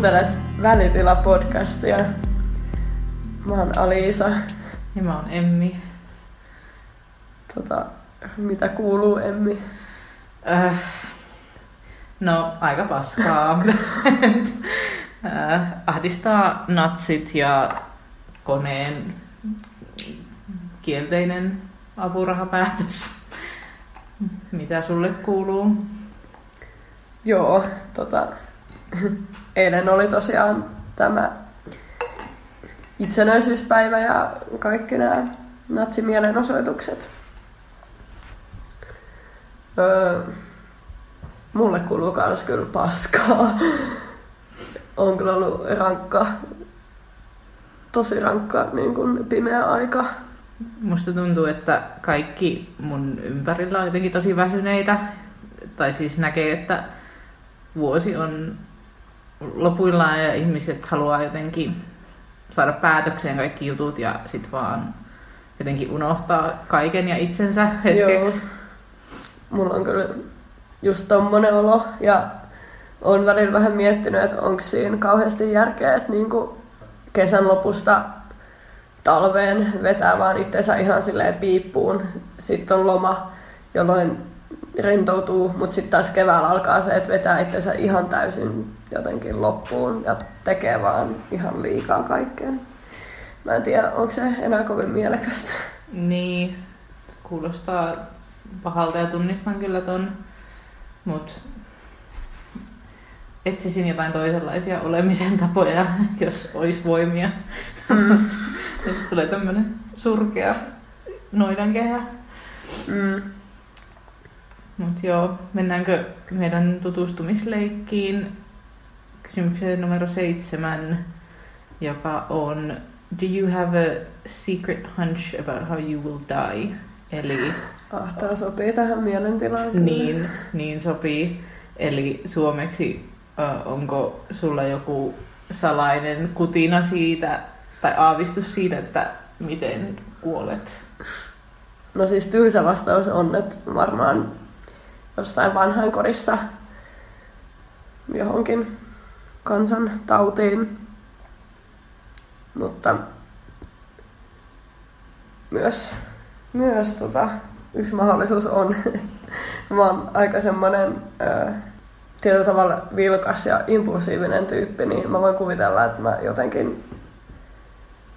Kuuntelet Välitila-podcastia. Mä oon Aliisa. Ja mä oon Emmi. Tota, mitä kuuluu, Emmi? Äh, no, aika paskaa. äh, ahdistaa natsit ja koneen kielteinen apurahapäätös. Mitä sulle kuuluu? Joo, tota, eilen oli tosiaan tämä itsenäisyyspäivä ja kaikki nämä natsimielenosoitukset. Öö, mulle kuuluu kans kyllä paskaa. On kyllä ollut rankka, tosi rankka niin kuin pimeä aika. Musta tuntuu, että kaikki mun ympärillä on jotenkin tosi väsyneitä. Tai siis näkee, että vuosi on lopuillaan ja ihmiset haluaa jotenkin saada päätökseen kaikki jutut ja sit vaan jotenkin unohtaa kaiken ja itsensä hetkeksi. Joo. Mulla on kyllä just tommonen olo ja on välillä vähän miettinyt, että onko siinä kauheasti järkeä, että niinku kesän lopusta talveen vetää vaan itsensä ihan silleen piippuun. Sitten on loma, jolloin rentoutuu, mutta sitten taas keväällä alkaa se, että vetää itsensä ihan täysin jotenkin loppuun ja tekee vaan ihan liikaa kaikkeen. Mä en tiedä, onko se enää kovin mielekästä. Niin, kuulostaa pahalta ja tunnistan kyllä ton, mutta etsisin jotain toisenlaisia olemisen tapoja, jos olisi voimia. Mm. Sitten tulee tämmönen surkea noidankehä. Mm. Mutta joo, mennäänkö meidän tutustumisleikkiin kysymykseen numero seitsemän, joka on Do you have a secret hunch about how you will die? Eli... Ah, tämä sopii tähän mielentilaan. Niin, niin sopii. Eli suomeksi uh, onko sulla joku salainen kutina siitä, tai aavistus siitä, että miten kuolet? No siis tylsä vastaus on, että varmaan jossain vanhainkodissa johonkin kansan tautiin. Mutta myös, myös tota, yksi mahdollisuus on, mä oon aika semmoinen tietyllä tavalla vilkas ja impulsiivinen tyyppi, niin mä voin kuvitella, että mä jotenkin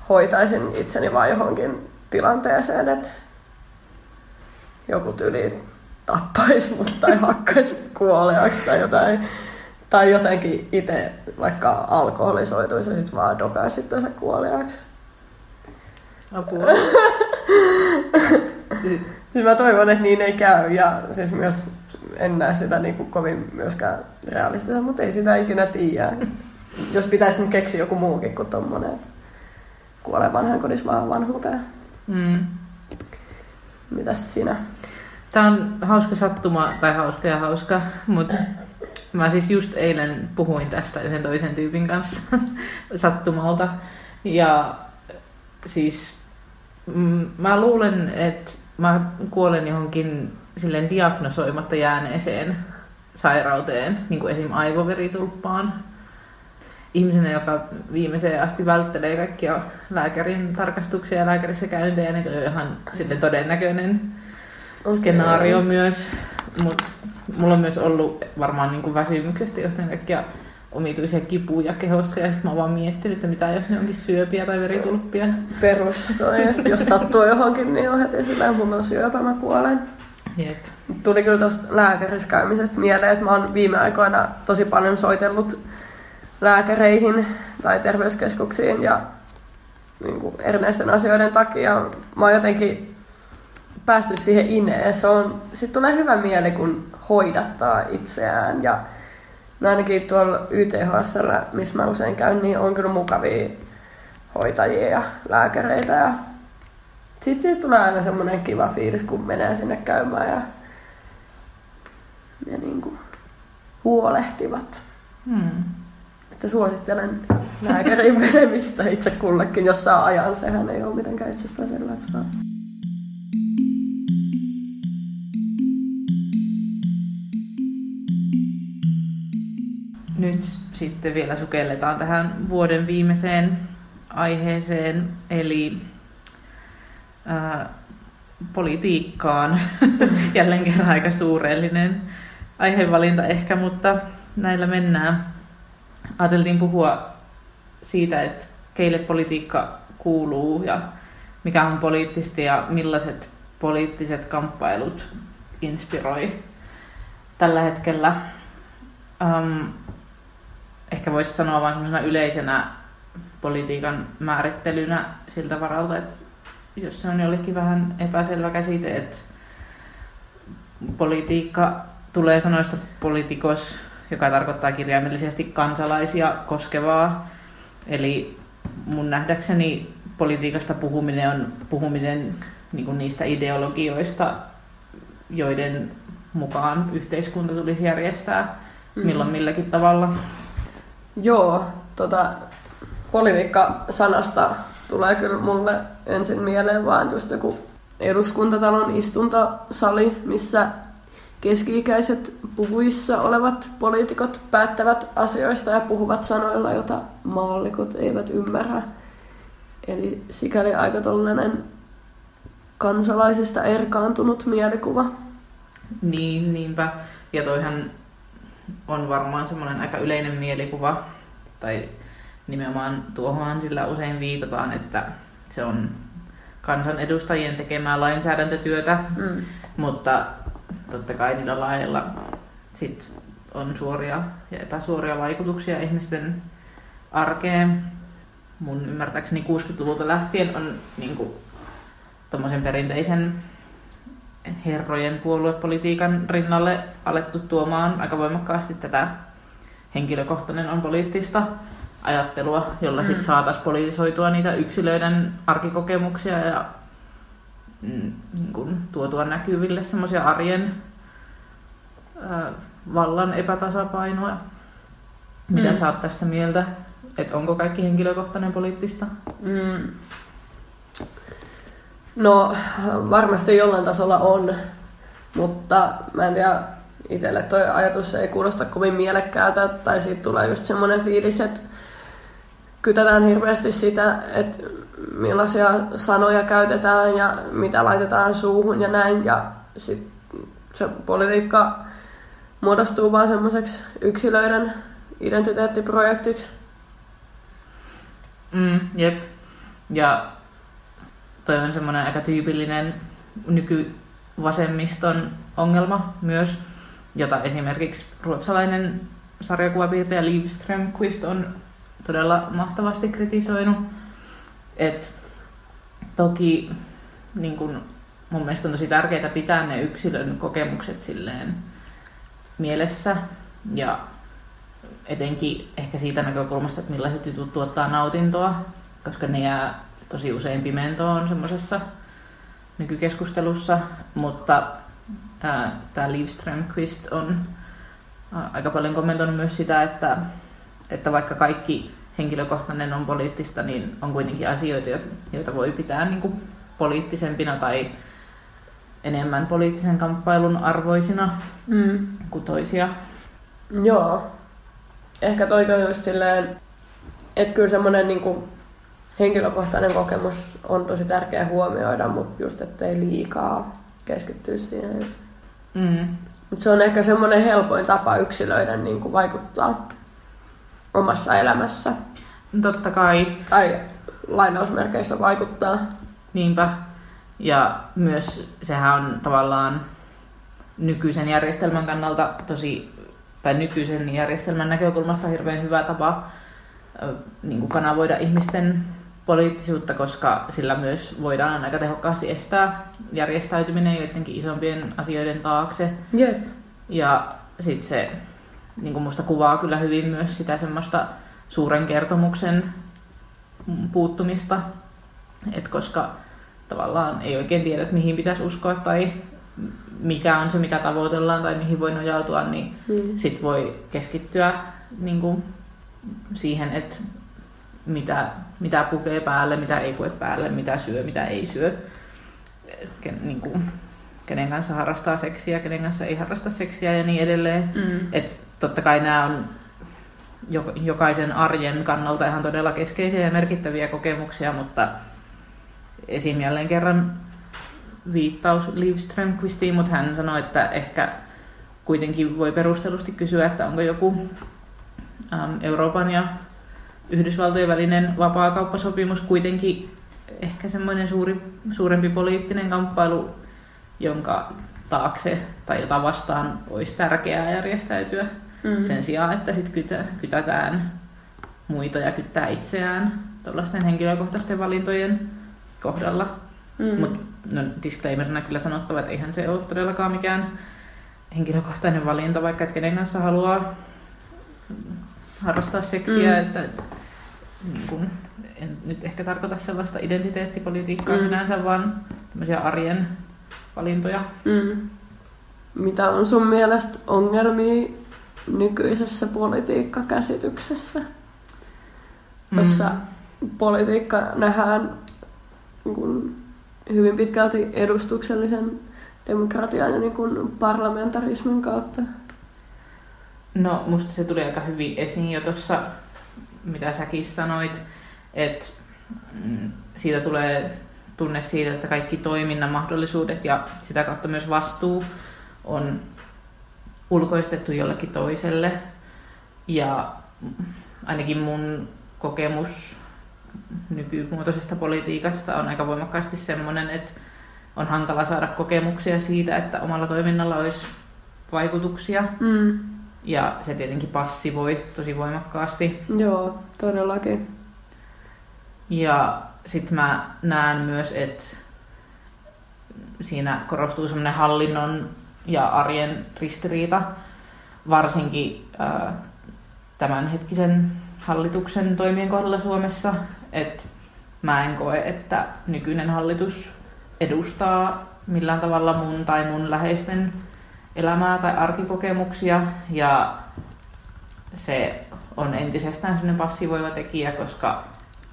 hoitaisin itseni vaan johonkin tilanteeseen, että joku tyli tappaisi mut tai hakkaisi mut kuoleaksi tai jotain. Tai jotenkin itse vaikka alkoholisoituisi ja sitten vaan dokaisi se kuoleaksi. Apua. siis mä toivon, että niin ei käy ja siis myös en näe sitä niin kuin kovin myöskään realistista, mutta ei sitä ikinä tiedä. Jos pitäisi nyt keksiä joku muukin kuin tommonen, että kuolee vanhan kodissa vaan vanhuuteen. Mm. Mitäs sinä? Tämä on hauska sattuma, tai hauska ja hauska, mutta mä siis just eilen puhuin tästä yhden toisen tyypin kanssa sattumalta. Ja siis mm, mä luulen, että mä kuolen johonkin silleen diagnosoimatta jääneeseen sairauteen, niin kuin esim. aivoveritulppaan. Ihmisenä, joka viimeiseen asti välttelee kaikkia lääkärin tarkastuksia ja lääkärissä käyntejä, niin on ihan sitten todennäköinen okay. skenaario myös. Mutta mulla on myös ollut varmaan niin kuin väsymyksestä jostain kaikkia omituisia kipuja kehossa ja sitten mä oon vaan miettinyt, että mitä jos ne onkin syöpiä tai veritulppia. Perustoi. jos sattuu johonkin, niin on heti sillä mun on syöpä, mä kuolen. Jep. Tuli kyllä tuosta lääkärissä käymisestä mieleen, että mä oon viime aikoina tosi paljon soitellut lääkäreihin tai terveyskeskuksiin ja niin kuin erinäisten asioiden takia. Mä oon jotenkin päässyt siihen ineen. Se on, sit tulee hyvä mieli, kun hoidattaa itseään. Ja no ainakin tuolla YTHS, missä mä usein käyn, niin on kyllä mukavia hoitajia ja lääkäreitä. Ja sitten tulee aina semmoinen kiva fiilis, kun menee sinne käymään ja, ja niin kuin huolehtivat. Hmm. Että suosittelen lääkärin menemistä itse kullekin, jos saa ajan. Sehän ei ole mitenkään itsestään selvää, että saa. Nyt sitten vielä sukelletaan tähän vuoden viimeiseen aiheeseen, eli ää, politiikkaan. Jälleen kerran aika suurellinen aihevalinta ehkä, mutta näillä mennään. Ajateltiin puhua siitä, että keille politiikka kuuluu ja mikä on poliittista ja millaiset poliittiset kamppailut inspiroi tällä hetkellä. Um, ehkä voisi sanoa vain semmoisena yleisenä politiikan määrittelynä siltä varalta, että jos se on jollekin vähän epäselvä käsite, että politiikka tulee sanoista poliitikos, joka tarkoittaa kirjaimellisesti kansalaisia koskevaa. Eli mun nähdäkseni politiikasta puhuminen on puhuminen niin kuin niistä ideologioista, joiden mukaan yhteiskunta tulisi järjestää mm. milloin milläkin tavalla. Joo, tota, politiikka-sanasta tulee kyllä mulle ensin mieleen vaan just joku eduskuntatalon istuntosali, missä keski-ikäiset puhuissa olevat poliitikot päättävät asioista ja puhuvat sanoilla, joita maallikot eivät ymmärrä. Eli sikäli aika tollainen kansalaisista erkaantunut mielikuva. Niin, niinpä. Ja toihan on varmaan semmoinen aika yleinen mielikuva, tai nimenomaan tuohon sillä usein viitataan, että se on kansanedustajien tekemää lainsäädäntötyötä, mm. mutta totta kai niillä lailla sit on suoria ja epäsuoria vaikutuksia ihmisten arkeen. Mun ymmärtääkseni 60-luvulta lähtien on niin kuin, perinteisen herrojen puoluepolitiikan rinnalle alettu tuomaan aika voimakkaasti tätä henkilökohtainen on poliittista ajattelua, jolla mm. sitten saataisiin politisoitua niitä yksilöiden arkikokemuksia ja mm, niin kun, tuotua näkyville semmoisia arjen ää, vallan epätasapainoa. Mitä mm. sä oot tästä mieltä? Että onko kaikki henkilökohtainen poliittista? Mm. No varmasti jollain tasolla on, mutta mä en tiedä, itselle toi ajatus ei kuulosta kovin mielekkäältä, tai siitä tulee just semmoinen fiilis, että kytätään hirveästi sitä, että millaisia sanoja käytetään ja mitä laitetaan suuhun ja näin, ja sit se politiikka muodostuu vaan semmoiseksi yksilöiden identiteettiprojektiksi. Mm, jep. Ja toi on semmoinen aika tyypillinen nykyvasemmiston ongelma myös, jota esimerkiksi ruotsalainen sarjakuvapiirtäjä Liv Strömquist on todella mahtavasti kritisoinut. Et toki niin kun, mun mielestä on tosi tärkeää pitää ne yksilön kokemukset silleen mielessä ja etenkin ehkä siitä näkökulmasta, että millaiset jutut tuottaa nautintoa, koska ne jää tosi usein pimentoon semmoisessa nykykeskustelussa, mutta tämä Liv Strömquist on ää, aika paljon kommentoinut myös sitä, että, että vaikka kaikki henkilökohtainen on poliittista, niin on kuitenkin asioita, joita voi pitää niin kuin poliittisempina tai enemmän poliittisen kamppailun arvoisina mm. kuin toisia. Joo. Ehkä toiko just silleen, että kyllä semmoinen niin kuin henkilökohtainen kokemus on tosi tärkeä huomioida, mutta just ettei liikaa keskittyä siihen. Mm. Mut se on ehkä semmoinen helpoin tapa yksilöiden niin kuin vaikuttaa omassa elämässä. Totta kai. Tai lainausmerkeissä vaikuttaa. Niinpä. Ja myös sehän on tavallaan nykyisen järjestelmän kannalta tosi, tai nykyisen järjestelmän näkökulmasta hirveän hyvä tapa niin kuin kanavoida ihmisten poliittisuutta, koska sillä myös voidaan aika tehokkaasti estää järjestäytyminen joidenkin isompien asioiden taakse. Yeah. Ja sitten se niin kuin musta kuvaa kyllä hyvin myös sitä semmoista suuren kertomuksen puuttumista, Et koska tavallaan ei oikein tiedä, että mihin pitäisi uskoa tai mikä on se, mitä tavoitellaan tai mihin voi nojautua, niin mm. sit voi keskittyä niin kuin, siihen, että mitä, mitä pukee päälle, mitä ei pue päälle, mitä syö, mitä ei syö. Ken, niin kuin, kenen kanssa harrastaa seksiä, kenen kanssa ei harrasta seksiä ja niin edelleen. Mm. Et totta kai nämä on jokaisen arjen kannalta ihan todella keskeisiä ja merkittäviä kokemuksia, mutta esim. jälleen kerran viittaus Liv Strömqvistiin, mutta hän sanoi, että ehkä kuitenkin voi perustellusti kysyä, että onko joku Euroopan ja Yhdysvaltojen välinen vapaakauppasopimus kuitenkin ehkä semmoinen suuri, suurempi poliittinen kamppailu, jonka taakse tai jota vastaan olisi tärkeää järjestäytyä mm. sen sijaan, että sitten kytä, kytätään muita ja kyttää itseään tuollaisten henkilökohtaisten valintojen kohdalla. Mm. Mutta no, disclaimerina kyllä sanottava, että eihän se ole todellakaan mikään henkilökohtainen valinta, vaikka et kenen kanssa haluaa harrastaa seksiä, mm. että niin kun, en nyt ehkä tarkoita sellaista identiteettipolitiikkaa mm. sinänsä, vaan tämmöisiä arjen valintoja. Mm. Mitä on sun mielestä ongelmia nykyisessä politiikkakäsityksessä, mm. jossa politiikka nähdään niin hyvin pitkälti edustuksellisen demokratian ja niin kuin parlamentarismin kautta? No, musta se tuli aika hyvin esiin jo tuossa, mitä säkin sanoit, että mm, siitä tulee tunne siitä, että kaikki toiminnan mahdollisuudet ja sitä kautta myös vastuu on ulkoistettu jollekin toiselle. Ja ainakin mun kokemus nykymuotoisesta politiikasta on aika voimakkaasti sellainen, että on hankala saada kokemuksia siitä, että omalla toiminnalla olisi vaikutuksia. Mm. Ja se tietenkin passivoi tosi voimakkaasti. Joo, todellakin. Ja sitten mä näen myös, että siinä korostuu semmoinen hallinnon ja arjen ristiriita, varsinkin ää, tämänhetkisen hallituksen toimien kohdalla Suomessa. Et mä en koe, että nykyinen hallitus edustaa millään tavalla mun tai mun läheisten elämää tai arkikokemuksia ja se on entisestään sellainen passivoiva tekijä, koska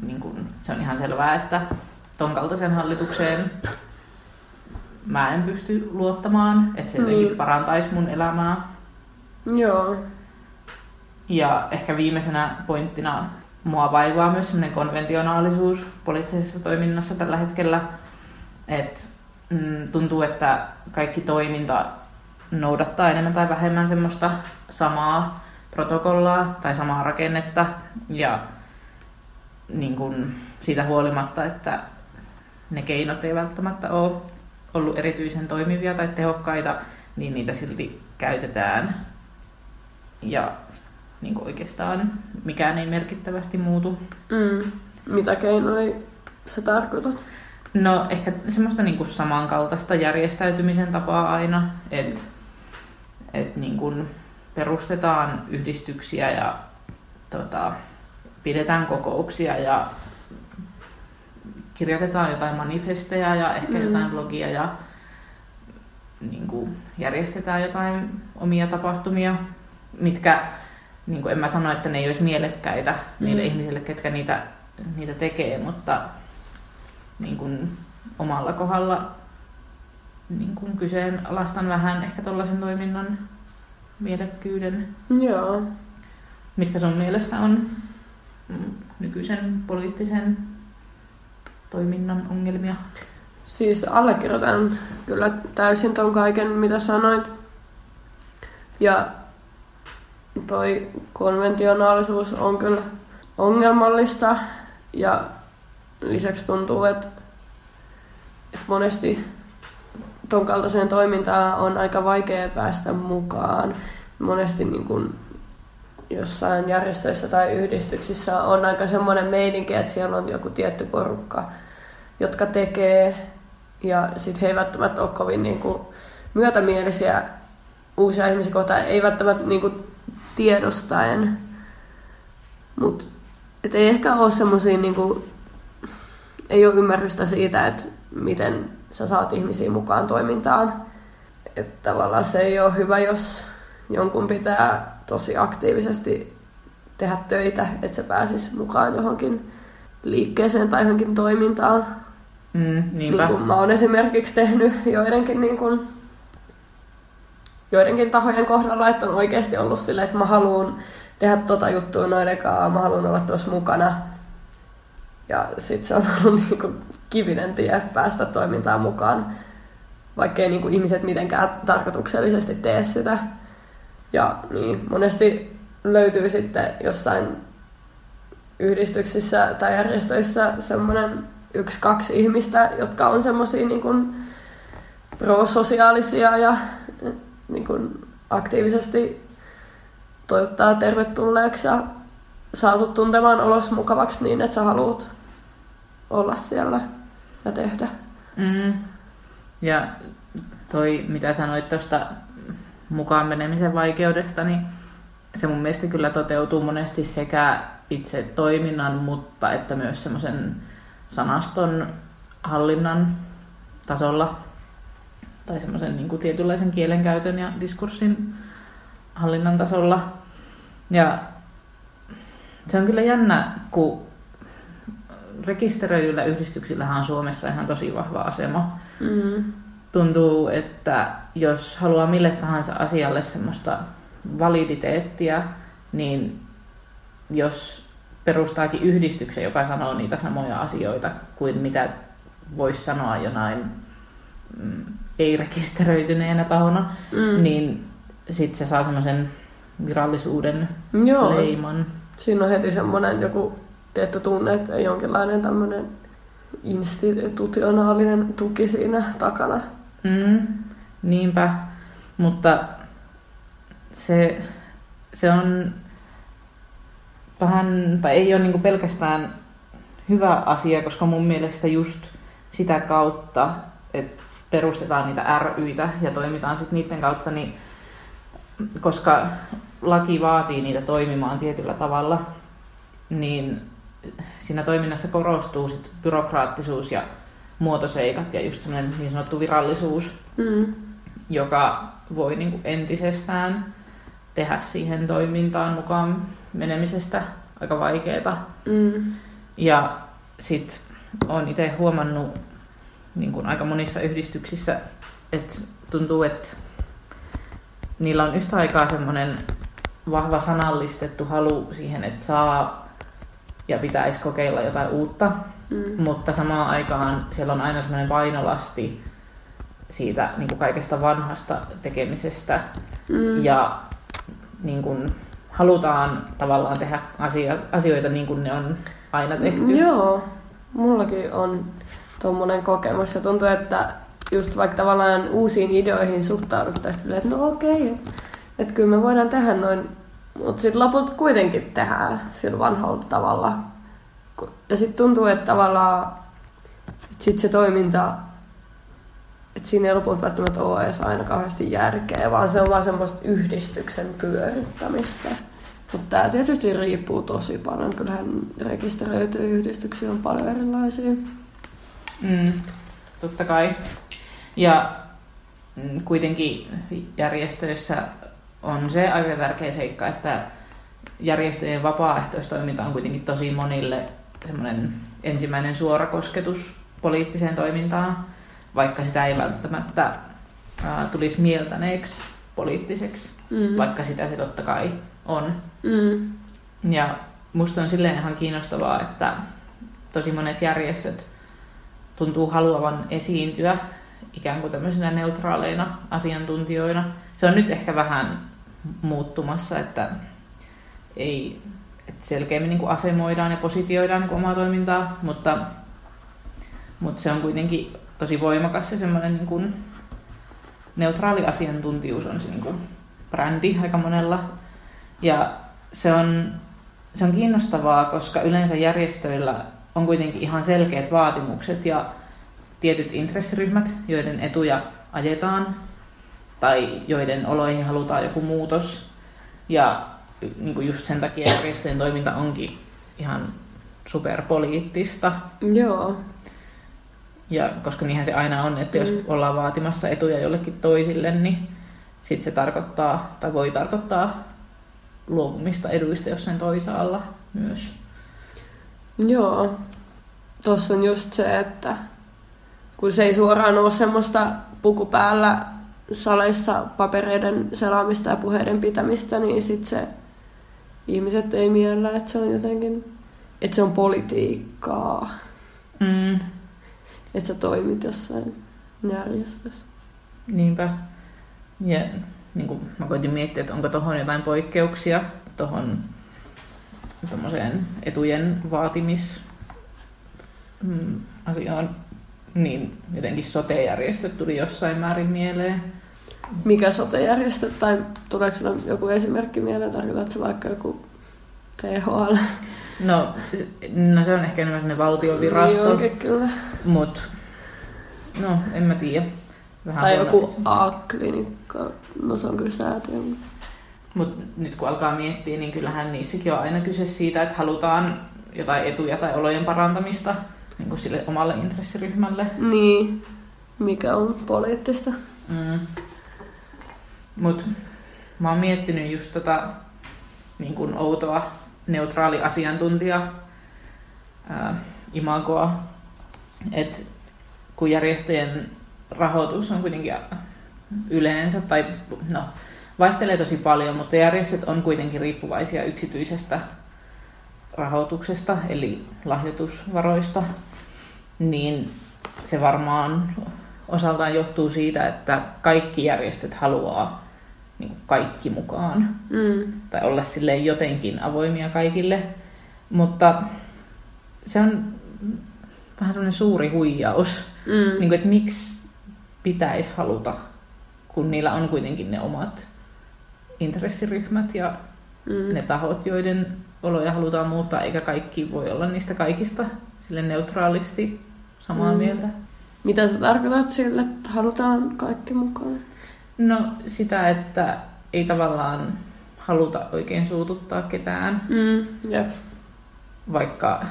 niin kun, se on ihan selvää, että ton kaltaisen hallitukseen mä en pysty luottamaan, että se jotenkin mm. parantaisi mun elämää. Joo. Ja ehkä viimeisenä pointtina mua vaivaa myös sellainen konventionaalisuus poliittisessa toiminnassa tällä hetkellä, että mm, tuntuu, että kaikki toiminta noudattaa enemmän tai vähemmän semmoista samaa protokollaa tai samaa rakennetta ja niin kun siitä huolimatta, että ne keinot ei välttämättä ole ollut erityisen toimivia tai tehokkaita, niin niitä silti käytetään. Ja niin oikeastaan mikään ei merkittävästi muutu. Mm. Mitä keinoja sä tarkoitat? No ehkä semmoista niin kuin samankaltaista järjestäytymisen tapaa aina, että et niin kuin perustetaan yhdistyksiä ja tota, pidetään kokouksia ja kirjoitetaan jotain manifesteja ja ehkä mm. jotain blogia ja niin kuin järjestetään jotain omia tapahtumia, mitkä, niin kuin en mä sano, että ne ei olisi mielekkäitä mm. niille ihmisille, ketkä niitä, niitä tekee, mutta niin kuin omalla kohdalla niin kuin kyseenalaistan vähän ehkä tuollaisen toiminnan mielekkyyden. Joo. Mitkä sun mielestä on nykyisen poliittisen toiminnan ongelmia? Siis allekirjoitan kyllä täysin ton kaiken, mitä sanoit. Ja toi konventionaalisuus on kyllä ongelmallista ja lisäksi tuntuu, että, että monesti ton kaltaiseen toimintaan on aika vaikea päästä mukaan. Monesti niin kun jossain järjestöissä tai yhdistyksissä on aika semmoinen meininki, että siellä on joku tietty porukka, jotka tekee ja sitten he eivät välttämättä ole kovin niin kuin, myötämielisiä uusia ihmisiä kohtaan, ei välttämättä niin kuin, tiedostaen. Mutta ei ehkä ole semmoisia, niin ei ole ymmärrystä siitä, että miten sä saat ihmisiä mukaan toimintaan. Että tavallaan se ei ole hyvä, jos jonkun pitää tosi aktiivisesti tehdä töitä, että se pääsisi mukaan johonkin liikkeeseen tai johonkin toimintaan. Mm, niin kuin mä oon esimerkiksi tehnyt joidenkin, niin kuin, joidenkin tahojen kohdalla, että on oikeasti ollut silleen, että mä haluan tehdä tota juttua noiden kanssa, mä haluan olla tuossa mukana. Ja sitten se on ollut niinku kivinen tie päästä toimintaan mukaan, vaikkei niinku ihmiset mitenkään tarkoituksellisesti tee sitä. Ja niin, monesti löytyy sitten jossain yhdistyksissä tai järjestöissä semmoinen yksi, kaksi ihmistä, jotka on semmoisia niin prososiaalisia ja niin kuin aktiivisesti toivottaa tervetulleeksi ja saa sut tuntemaan olos mukavaksi niin, että sä haluat olla siellä ja tehdä. Mm. Ja toi, mitä sanoit tuosta mukaan menemisen vaikeudesta, niin se mun mielestä kyllä toteutuu monesti sekä itse toiminnan, mutta että myös semmoisen sanaston hallinnan tasolla tai semmoisen niin kuin tietynlaisen kielenkäytön ja diskurssin hallinnan tasolla. Ja se on kyllä jännä, kun rekisteröidyillä yhdistyksillä on Suomessa ihan tosi vahva asema. Mm. Tuntuu, että jos haluaa mille tahansa asialle semmoista validiteettia, niin jos perustaakin yhdistyksen, joka sanoo niitä samoja asioita kuin mitä voisi sanoa jonain mm, ei-rekisteröityneenä tahona, mm. niin sitten se saa semmoisen virallisuuden Joo. leiman. Siinä on heti semmoinen joku tietty tunne, että jonkinlainen tämmöinen institutionaalinen tuki siinä takana. Mm, niinpä, mutta se, se on vähän, tai ei ole niinku pelkästään hyvä asia, koska mun mielestä just sitä kautta, että perustetaan niitä ryitä ja toimitaan sitten niiden kautta, niin koska laki vaatii niitä toimimaan tietyllä tavalla, niin siinä toiminnassa korostuu sit byrokraattisuus ja muotoseikat ja just semmoinen niin sanottu virallisuus, mm. joka voi niinku entisestään tehdä siihen toimintaan mukaan menemisestä aika vaikeaa. Mm. Ja sitten olen itse huomannut niin kuin aika monissa yhdistyksissä, että tuntuu, että niillä on yhtä aikaa semmoinen vahva sanallistettu halu siihen, että saa ja pitäisi kokeilla jotain uutta, mm. mutta samaan aikaan siellä on aina semmoinen painolasti siitä niin kuin kaikesta vanhasta tekemisestä mm. ja niin kuin, halutaan tavallaan tehdä asia, asioita niin kuin ne on aina tehty. Joo, mullakin on tuommoinen kokemus ja tuntuu, että just vaikka tavallaan uusiin ideoihin suhtauduttaisiin, että no okei, että et kyllä me voidaan tehdä noin, mutta sitten loput kuitenkin tehdään sillä vanhalla tavalla. Ja sitten tuntuu, että tavallaan että sit se toiminta, että siinä ei lopulta välttämättä ole edes aina kauheasti järkeä, vaan se on vaan semmoista yhdistyksen pyörittämistä. Mutta tämä tietysti riippuu tosi paljon. Kyllähän rekisteröityjä yhdistyksiä on paljon erilaisia. Mm, totta kai. Ja mm, kuitenkin järjestöissä on se aika tärkeä seikka, että järjestöjen vapaaehtoistoiminta on kuitenkin tosi monille semmoinen ensimmäinen suora kosketus poliittiseen toimintaan, vaikka sitä ei välttämättä ää, tulisi mieltäneeksi poliittiseksi, mm. vaikka sitä se totta kai on. Mm. Ja musta on silleen ihan kiinnostavaa, että tosi monet järjestöt tuntuu haluavan esiintyä ikään kuin tämmöisenä neutraaleina asiantuntijoina. Se on nyt ehkä vähän muuttumassa, että ei että selkeämmin niin kuin asemoidaan ja positioidaan niin kuin omaa toimintaa, mutta, mutta se on kuitenkin tosi voimakas ja semmoinen niin kuin neutraali asiantuntijuus on se niin kuin brändi aika monella. Ja se on, se on kiinnostavaa, koska yleensä järjestöillä on kuitenkin ihan selkeät vaatimukset ja tietyt intressiryhmät, joiden etuja ajetaan tai joiden oloihin halutaan joku muutos. Ja niin kuin just sen takia järjestöjen toiminta onkin ihan superpoliittista. Joo. Ja koska niinhän se aina on, että jos mm. ollaan vaatimassa etuja jollekin toisille, niin sitten se tarkoittaa tai voi tarkoittaa luopumista eduista jossain toisaalla myös. Joo. Tuossa on just se, että kun se ei suoraan ole semmoista puku päällä saleissa papereiden selaamista ja puheiden pitämistä, niin sitten se ihmiset ei miellä, että se on jotenkin, että se on politiikkaa. Mm. Että sä toimit jossain järjestössä. Niinpä. Ja niin kuin mä koitin miettiä, että onko tuohon jotain poikkeuksia tuohon etujen vaatimis mm, asiaan, niin jotenkin sote-järjestöt tuli jossain määrin mieleen. Mikä sote-järjestö, tai tuleeko sinulla joku esimerkki mieleen, tarkoitatko vaikka joku THL? No, no se on ehkä enemmän sellainen valtiovirasto. Niin kyllä. Mut, no, en mä tiedä. Vähän tai joku A-klinikka, no se on kyllä säätiö. Mutta nyt kun alkaa miettiä, niin kyllähän niissäkin on aina kyse siitä, että halutaan jotain etuja tai olojen parantamista niin kuin sille omalle intressiryhmälle. Niin, mikä on poliittista. Mm. Mut mä oon miettinyt just tota niin kuin outoa neutraali asiantuntija ää, imagoa, että kun järjestöjen rahoitus on kuitenkin yleensä, tai no, vaihtelee tosi paljon, mutta järjestöt on kuitenkin riippuvaisia yksityisestä rahoituksesta, eli lahjoitusvaroista, niin se varmaan osaltaan johtuu siitä, että kaikki järjestöt haluaa niin kaikki mukaan. Mm. Tai olla silleen jotenkin avoimia kaikille. Mutta se on vähän semmoinen suuri huijaus. Mm. Niin kuin, että miksi pitäisi haluta, kun niillä on kuitenkin ne omat intressiryhmät ja mm. ne tahot, joiden oloja halutaan muuttaa, eikä kaikki voi olla niistä kaikista sille neutraalisti samaa mm. mieltä. Mitä sä tarkoitat sille, että halutaan kaikki mukaan? No sitä, että ei tavallaan haluta oikein suututtaa ketään. Mm, jep. Vaikka,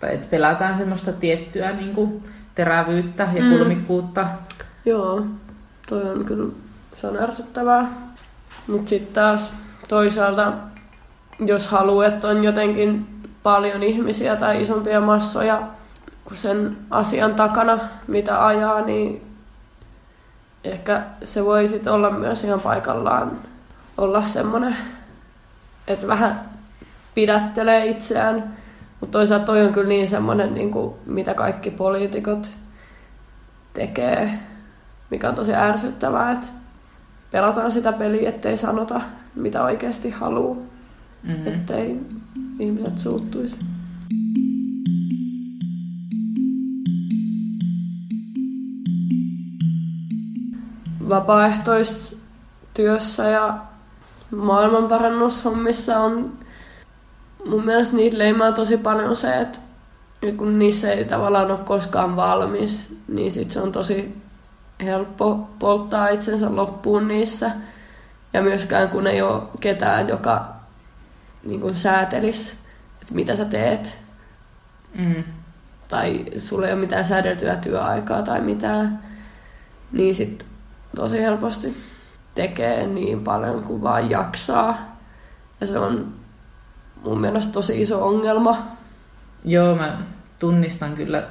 tai että pelätään semmoista tiettyä niin kuin, terävyyttä ja mm. kulmikkuutta. Joo, toi on kyllä, se on ärsyttävää. Mutta sitten taas toisaalta, jos haluat, että on jotenkin paljon ihmisiä tai isompia massoja sen asian takana, mitä ajaa, niin ehkä se voi sitten olla myös ihan paikallaan olla semmoinen, että vähän pidättelee itseään. Mutta toisaalta toi on kyllä niin semmoinen, niin kuin, mitä kaikki poliitikot tekee, mikä on tosi ärsyttävää, että pelataan sitä peliä, ettei sanota, mitä oikeasti haluaa, mm-hmm. ettei ihmiset suuttuisi. Vapaaehtoistyössä ja maailmanparannushommissa on mun mielestä niitä leimaa tosi paljon se, että kun niissä ei tavallaan ole koskaan valmis, niin sit se on tosi helppo polttaa itsensä loppuun niissä. Ja myöskään kun ei ole ketään, joka niin kuin säätelisi, että mitä sä teet. Mm. Tai sulla ei ole mitään säädeltyä työaikaa tai mitään. Niin sitten tosi helposti tekee niin paljon kuin vaan jaksaa. Ja se on mun mielestä tosi iso ongelma. Joo, mä tunnistan kyllä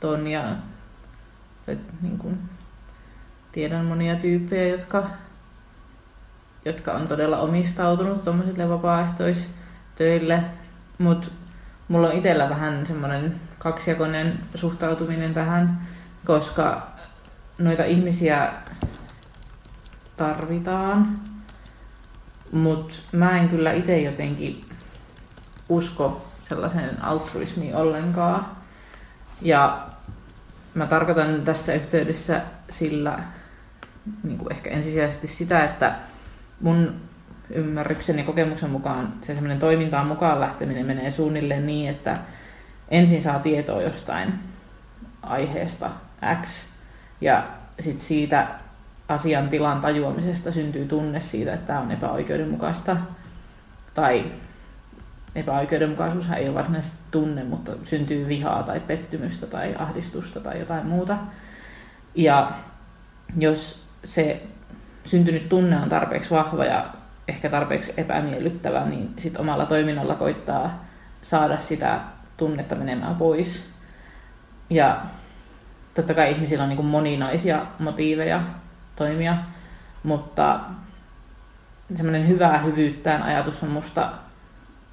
ton ja tai, niin kuin, tiedän monia tyyppejä, jotka, jotka on todella omistautunut tuommoisille vapaaehtoistöille, mutta mulla on itsellä vähän semmoinen kaksijakoinen suhtautuminen tähän, koska noita ihmisiä tarvitaan, mutta mä en kyllä itse jotenkin usko sellaiseen altruismiin ollenkaan. Ja mä tarkoitan tässä yhteydessä sillä niin kuin ehkä ensisijaisesti sitä, että mun ymmärryksen ja kokemuksen mukaan se semmoinen toimintaan mukaan lähteminen menee suunnilleen niin, että ensin saa tietoa jostain aiheesta X ja sitten siitä asiantilan tajuamisesta syntyy tunne siitä, että tämä on epäoikeudenmukaista. Tai epäoikeudenmukaisuushan ei ole varsinaisesti tunne, mutta syntyy vihaa tai pettymystä tai ahdistusta tai jotain muuta. Ja jos se syntynyt tunne on tarpeeksi vahva ja ehkä tarpeeksi epämiellyttävä, niin sit omalla toiminnalla koittaa saada sitä tunnetta menemään pois. Ja totta kai ihmisillä on niin moninaisia motiiveja toimia, mutta semmoinen hyvää hyvyyttään ajatus on musta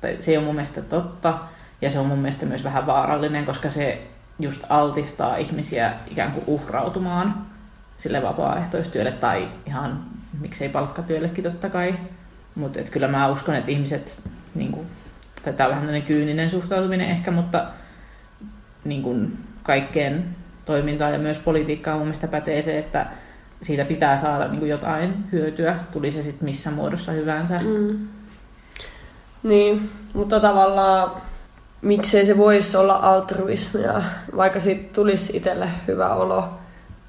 tai se ei ole mun mielestä totta, ja se on mun mielestä myös vähän vaarallinen, koska se just altistaa ihmisiä ikään kuin uhrautumaan sille vapaaehtoistyölle tai ihan miksei palkkatyöllekin totta kai. Mutta kyllä mä uskon, että ihmiset, niin kuin, tämä on vähän kyyninen suhtautuminen ehkä, mutta niin kuin kaikkeen toimintaan ja myös politiikkaan mun mielestä pätee se, että siitä pitää saada niin kuin jotain hyötyä, tuli se sitten missä muodossa hyvänsä. Mm. Niin, mutta tavallaan miksei se voisi olla altruismia, vaikka siitä tulisi itselle hyvä olo.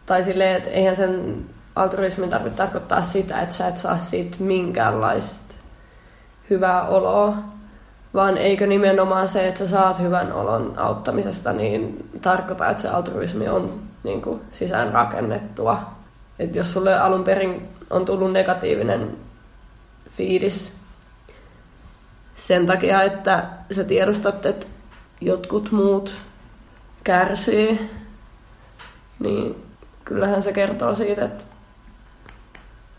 Tai silleen, että eihän sen altruismin tarvitse tarkoittaa sitä, että sä et saa siitä minkäänlaista hyvää oloa, vaan eikö nimenomaan se, että sä saat hyvän olon auttamisesta, niin tarkoita, että se altruismi on niin kuin, sisään rakennettua. Että jos sulle alun perin on tullut negatiivinen fiilis sen takia, että sä tiedostat, että jotkut muut kärsii, niin kyllähän se kertoo siitä, että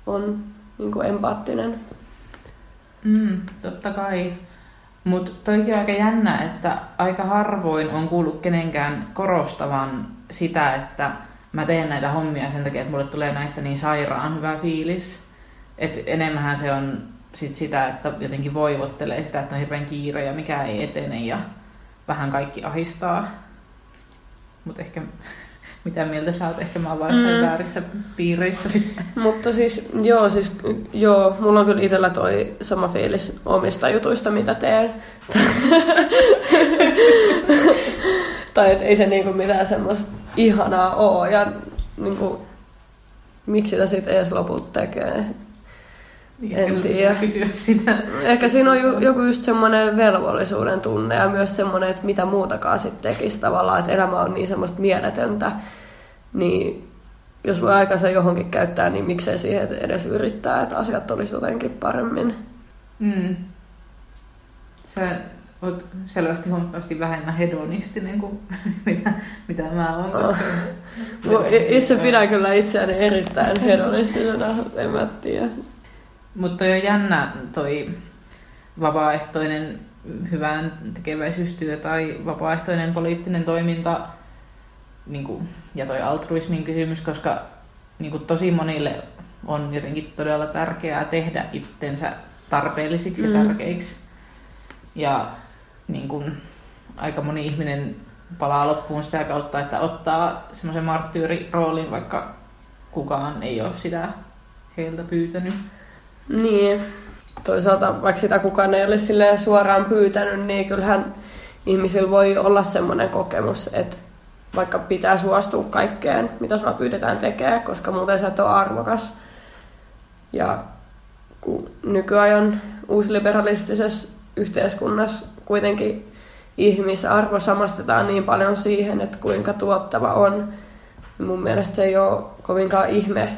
on niin kuin empaattinen. Mm, totta kai. Mutta toikin aika jännä, että aika harvoin on kuullut kenenkään korostavan sitä, että mä teen näitä hommia sen takia, että mulle tulee näistä niin sairaan hyvä fiilis. Et enemmän se on sit sitä, että jotenkin voivottelee sitä, että on hirveän kiire ja mikä ei etene ja vähän kaikki ahistaa. Mutta ehkä mitä mieltä sä oot? Ehkä mä oon vaan mm. väärissä piireissä sitten. Mutta siis, joo, siis, joo, mulla on kyllä itsellä toi sama fiilis omista jutuista, mitä teen. tai et ei se niinku mitään semmoista ihanaa oo. Ja niinku, miksi sitä sitten edes loput tekee. Niin, en tiedä. Sitä. Ehkä siinä on joku just semmoinen velvollisuuden tunne ja myös semmoinen, että mitä muutakaan sitten tekisi tavallaan, että elämä on niin semmoista mieletöntä, niin jos voi aikansa johonkin käyttää, niin miksei siihen edes yrittää, että asiat olisi jotenkin paremmin. Mm. Sä oot selvästi huomattavasti vähemmän hedonistinen kuin mitä, mitä mä oon. Koska oh. Itse pidän kyllä itseäni erittäin hedonistisena, en mä tiedä. Mutta jo jännä toi vapaaehtoinen hyvän tekeväisyystyö tai vapaaehtoinen poliittinen toiminta niin kuin, ja toi altruismin kysymys, koska niin kuin tosi monille on jotenkin todella tärkeää tehdä itsensä tarpeellisiksi mm. ja tärkeiksi. Ja niin kuin, aika moni ihminen palaa loppuun sitä kautta, että ottaa semmoisen marttyyriroolin, vaikka kukaan ei ole sitä heiltä pyytänyt. Niin, toisaalta vaikka sitä kukaan ei ole suoraan pyytänyt, niin kyllähän ihmisillä voi olla semmoinen kokemus, että vaikka pitää suostua kaikkeen, mitä sua pyydetään tekemään, koska muuten sä et ole arvokas. Ja kun nykyajan uusliberalistisessa yhteiskunnassa kuitenkin ihmisarvo samastetaan niin paljon siihen, että kuinka tuottava on. Mun mielestä se ei ole kovinkaan ihme,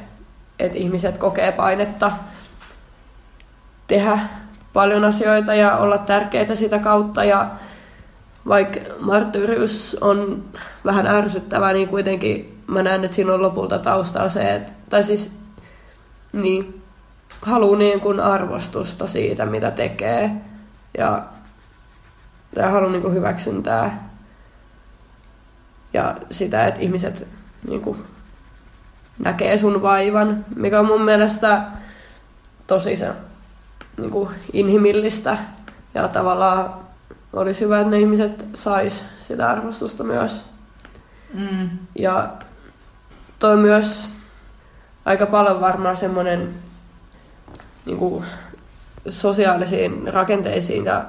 että ihmiset kokee painetta tehdä paljon asioita ja olla tärkeitä sitä kautta. Ja vaikka marttyyrius on vähän ärsyttävää, niin kuitenkin mä näen, että siinä on lopulta taustalla se, että, tai siis niin, haluaa niin kuin arvostusta siitä, mitä tekee. Ja, ja haluaa niin kuin hyväksyntää. Ja sitä, että ihmiset niin kuin, näkee sun vaivan, mikä on mun mielestä tosi niin kuin inhimillistä ja tavallaan olisi hyvä, että ne ihmiset sais sitä arvostusta myös. Mm. Ja toi myös aika paljon varmaan semmoinen niin kuin sosiaalisiin rakenteisiin ja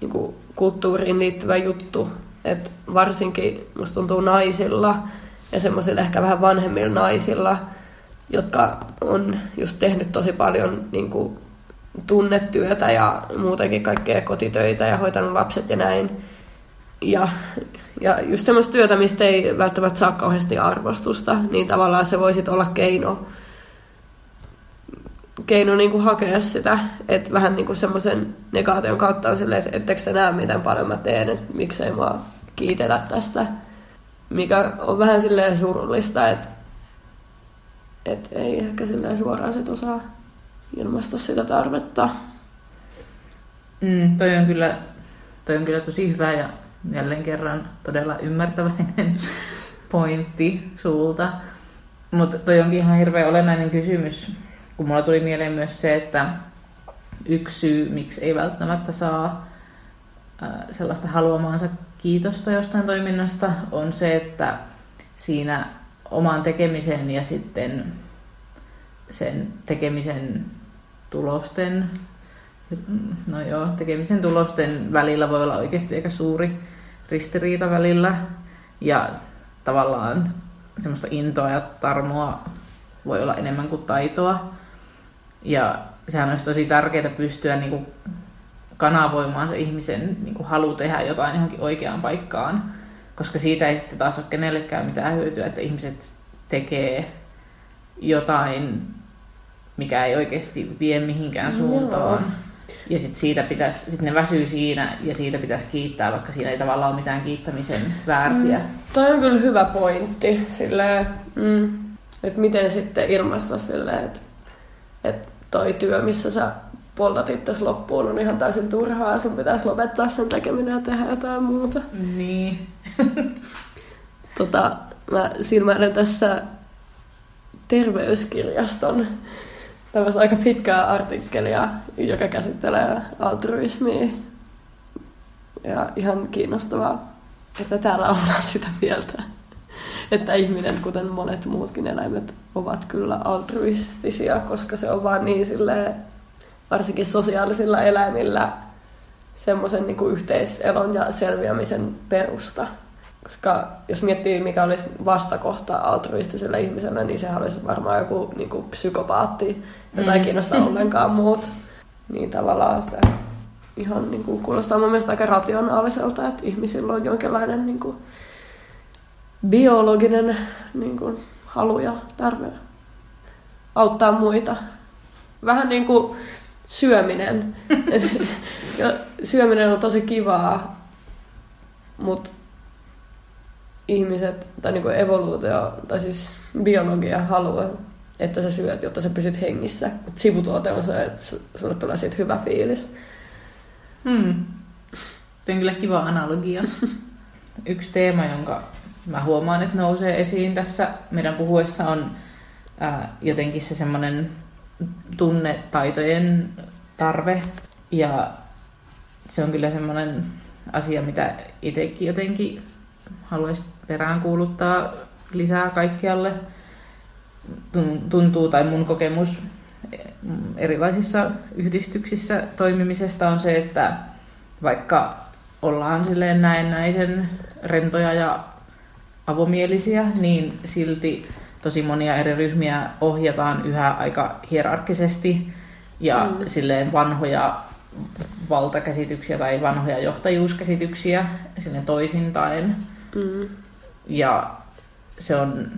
niin kuin kulttuuriin liittyvä juttu. että varsinkin musta tuntuu naisilla ja semmoisilla ehkä vähän vanhemmilla naisilla, jotka on just tehnyt tosi paljon niin kuin tunnetyötä ja muutenkin kaikkea kotitöitä ja hoitanut lapset ja näin. Ja, ja just semmoista työtä, mistä ei välttämättä saa kauheasti arvostusta, niin tavallaan se voisi olla keino, keino niin kuin hakea sitä, että vähän niin kuin semmoisen negaation kautta on silleen, että etteikö sä näe, miten paljon mä teen, että miksei mä kiitellä tästä. Mikä on vähän silleen surullista, että, että ei ehkä silleen suoraan sit osaa ilmaista sitä tarvetta. Mm, toi, on kyllä, toi on kyllä tosi hyvä ja jälleen kerran todella ymmärtäväinen pointti sulta. Mutta toi onkin ihan hirveän olennainen kysymys, kun mulla tuli mieleen myös se, että yksi syy, miksi ei välttämättä saa sellaista haluamaansa kiitosta jostain toiminnasta, on se, että siinä oman tekemisen ja sitten sen tekemisen tulosten, no joo, tekemisen tulosten välillä voi olla oikeasti aika suuri ristiriita välillä. Ja tavallaan semmoista intoa ja tarmoa voi olla enemmän kuin taitoa. Ja sehän olisi tosi tärkeää pystyä niin kuin kanavoimaan se ihmisen niin kuin halu tehdä jotain johonkin oikeaan paikkaan. Koska siitä ei sitten taas ole kenellekään mitään hyötyä, että ihmiset tekee jotain, mikä ei oikeasti vie mihinkään suuntaan. Joo. Ja sitten siitä pitäisi, sit ne väsyy siinä ja siitä pitäisi kiittää, vaikka siinä ei tavallaan ole mitään kiittämisen väärtiä. Mm. Toi on kyllä hyvä pointti, silleen, mm, että miten sitten ilmaista silleen, että, että toi työ, missä sä poltat itse loppuun, on ihan täysin turhaa ja sun pitäisi lopettaa sen tekeminen ja tehdä jotain muuta. Niin. tota, mä silmäilen tässä terveyskirjaston tämmöistä aika pitkää artikkelia, joka käsittelee altruismia. Ja ihan kiinnostavaa, että täällä ollaan sitä mieltä, että ihminen, kuten monet muutkin eläimet, ovat kyllä altruistisia, koska se on vaan niin silleen, varsinkin sosiaalisilla eläimillä semmoisen niin yhteiselon ja selviämisen perusta. Koska jos miettii, mikä olisi vastakohta altruistiselle ihmiselle, niin sehän olisi varmaan joku niin kuin psykopaatti, jota ei mm. kiinnosta ollenkaan muut. Niin tavallaan se ihan niin kuin, kuulostaa mun mielestä aika rationaaliselta, että ihmisillä on jonkinlainen niin kuin, biologinen niin kuin, halu ja tarve auttaa muita. Vähän niin kuin syöminen. ja syöminen on tosi kivaa, mutta ihmiset, tai niin kuin evoluutio, tai siis biologia haluaa, että sä syöt, jotta sä pysyt hengissä. Mutta sivutuote on se, että sulle tulee siitä hyvä fiilis. Hmm. Tämä on kyllä kiva analogia. Yksi teema, jonka mä huomaan, että nousee esiin tässä meidän puhuessa on ää, jotenkin se semmoinen tunnetaitojen tarve. Ja se on kyllä semmoinen asia, mitä itsekin jotenkin haluaisi peräänkuuluttaa lisää kaikkialle. Tuntuu, tai mun kokemus erilaisissa yhdistyksissä toimimisesta on se, että vaikka ollaan silleen näennäisen rentoja ja avomielisiä, niin silti tosi monia eri ryhmiä ohjataan yhä aika hierarkkisesti ja mm. silleen vanhoja valtakäsityksiä tai vanhoja johtajuuskäsityksiä sinne toisintain. Mm. Ja se on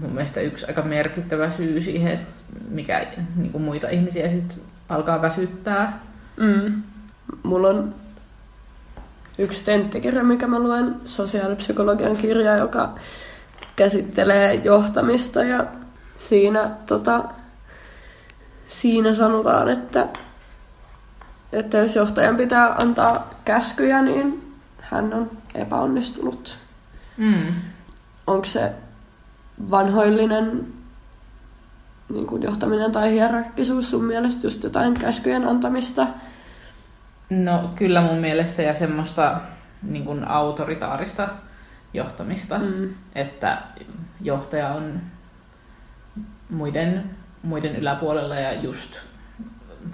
mun mielestä yksi aika merkittävä syy siihen, että mikä niin kuin muita ihmisiä sit alkaa väsyttää. Mm. Mulla on yksi tenttikirja, mikä mä luen, sosiaalipsykologian kirja, joka käsittelee johtamista ja siinä, tota, siinä sanotaan, että, että jos johtajan pitää antaa käskyjä, niin hän on epäonnistunut. Mm. Onko se vanhoillinen niin kuin johtaminen tai hierarkkisuus sun mielestä just jotain käskyjen antamista? No kyllä mun mielestä ja semmoista niin kuin autoritaarista johtamista, mm. että johtaja on muiden, muiden yläpuolella ja just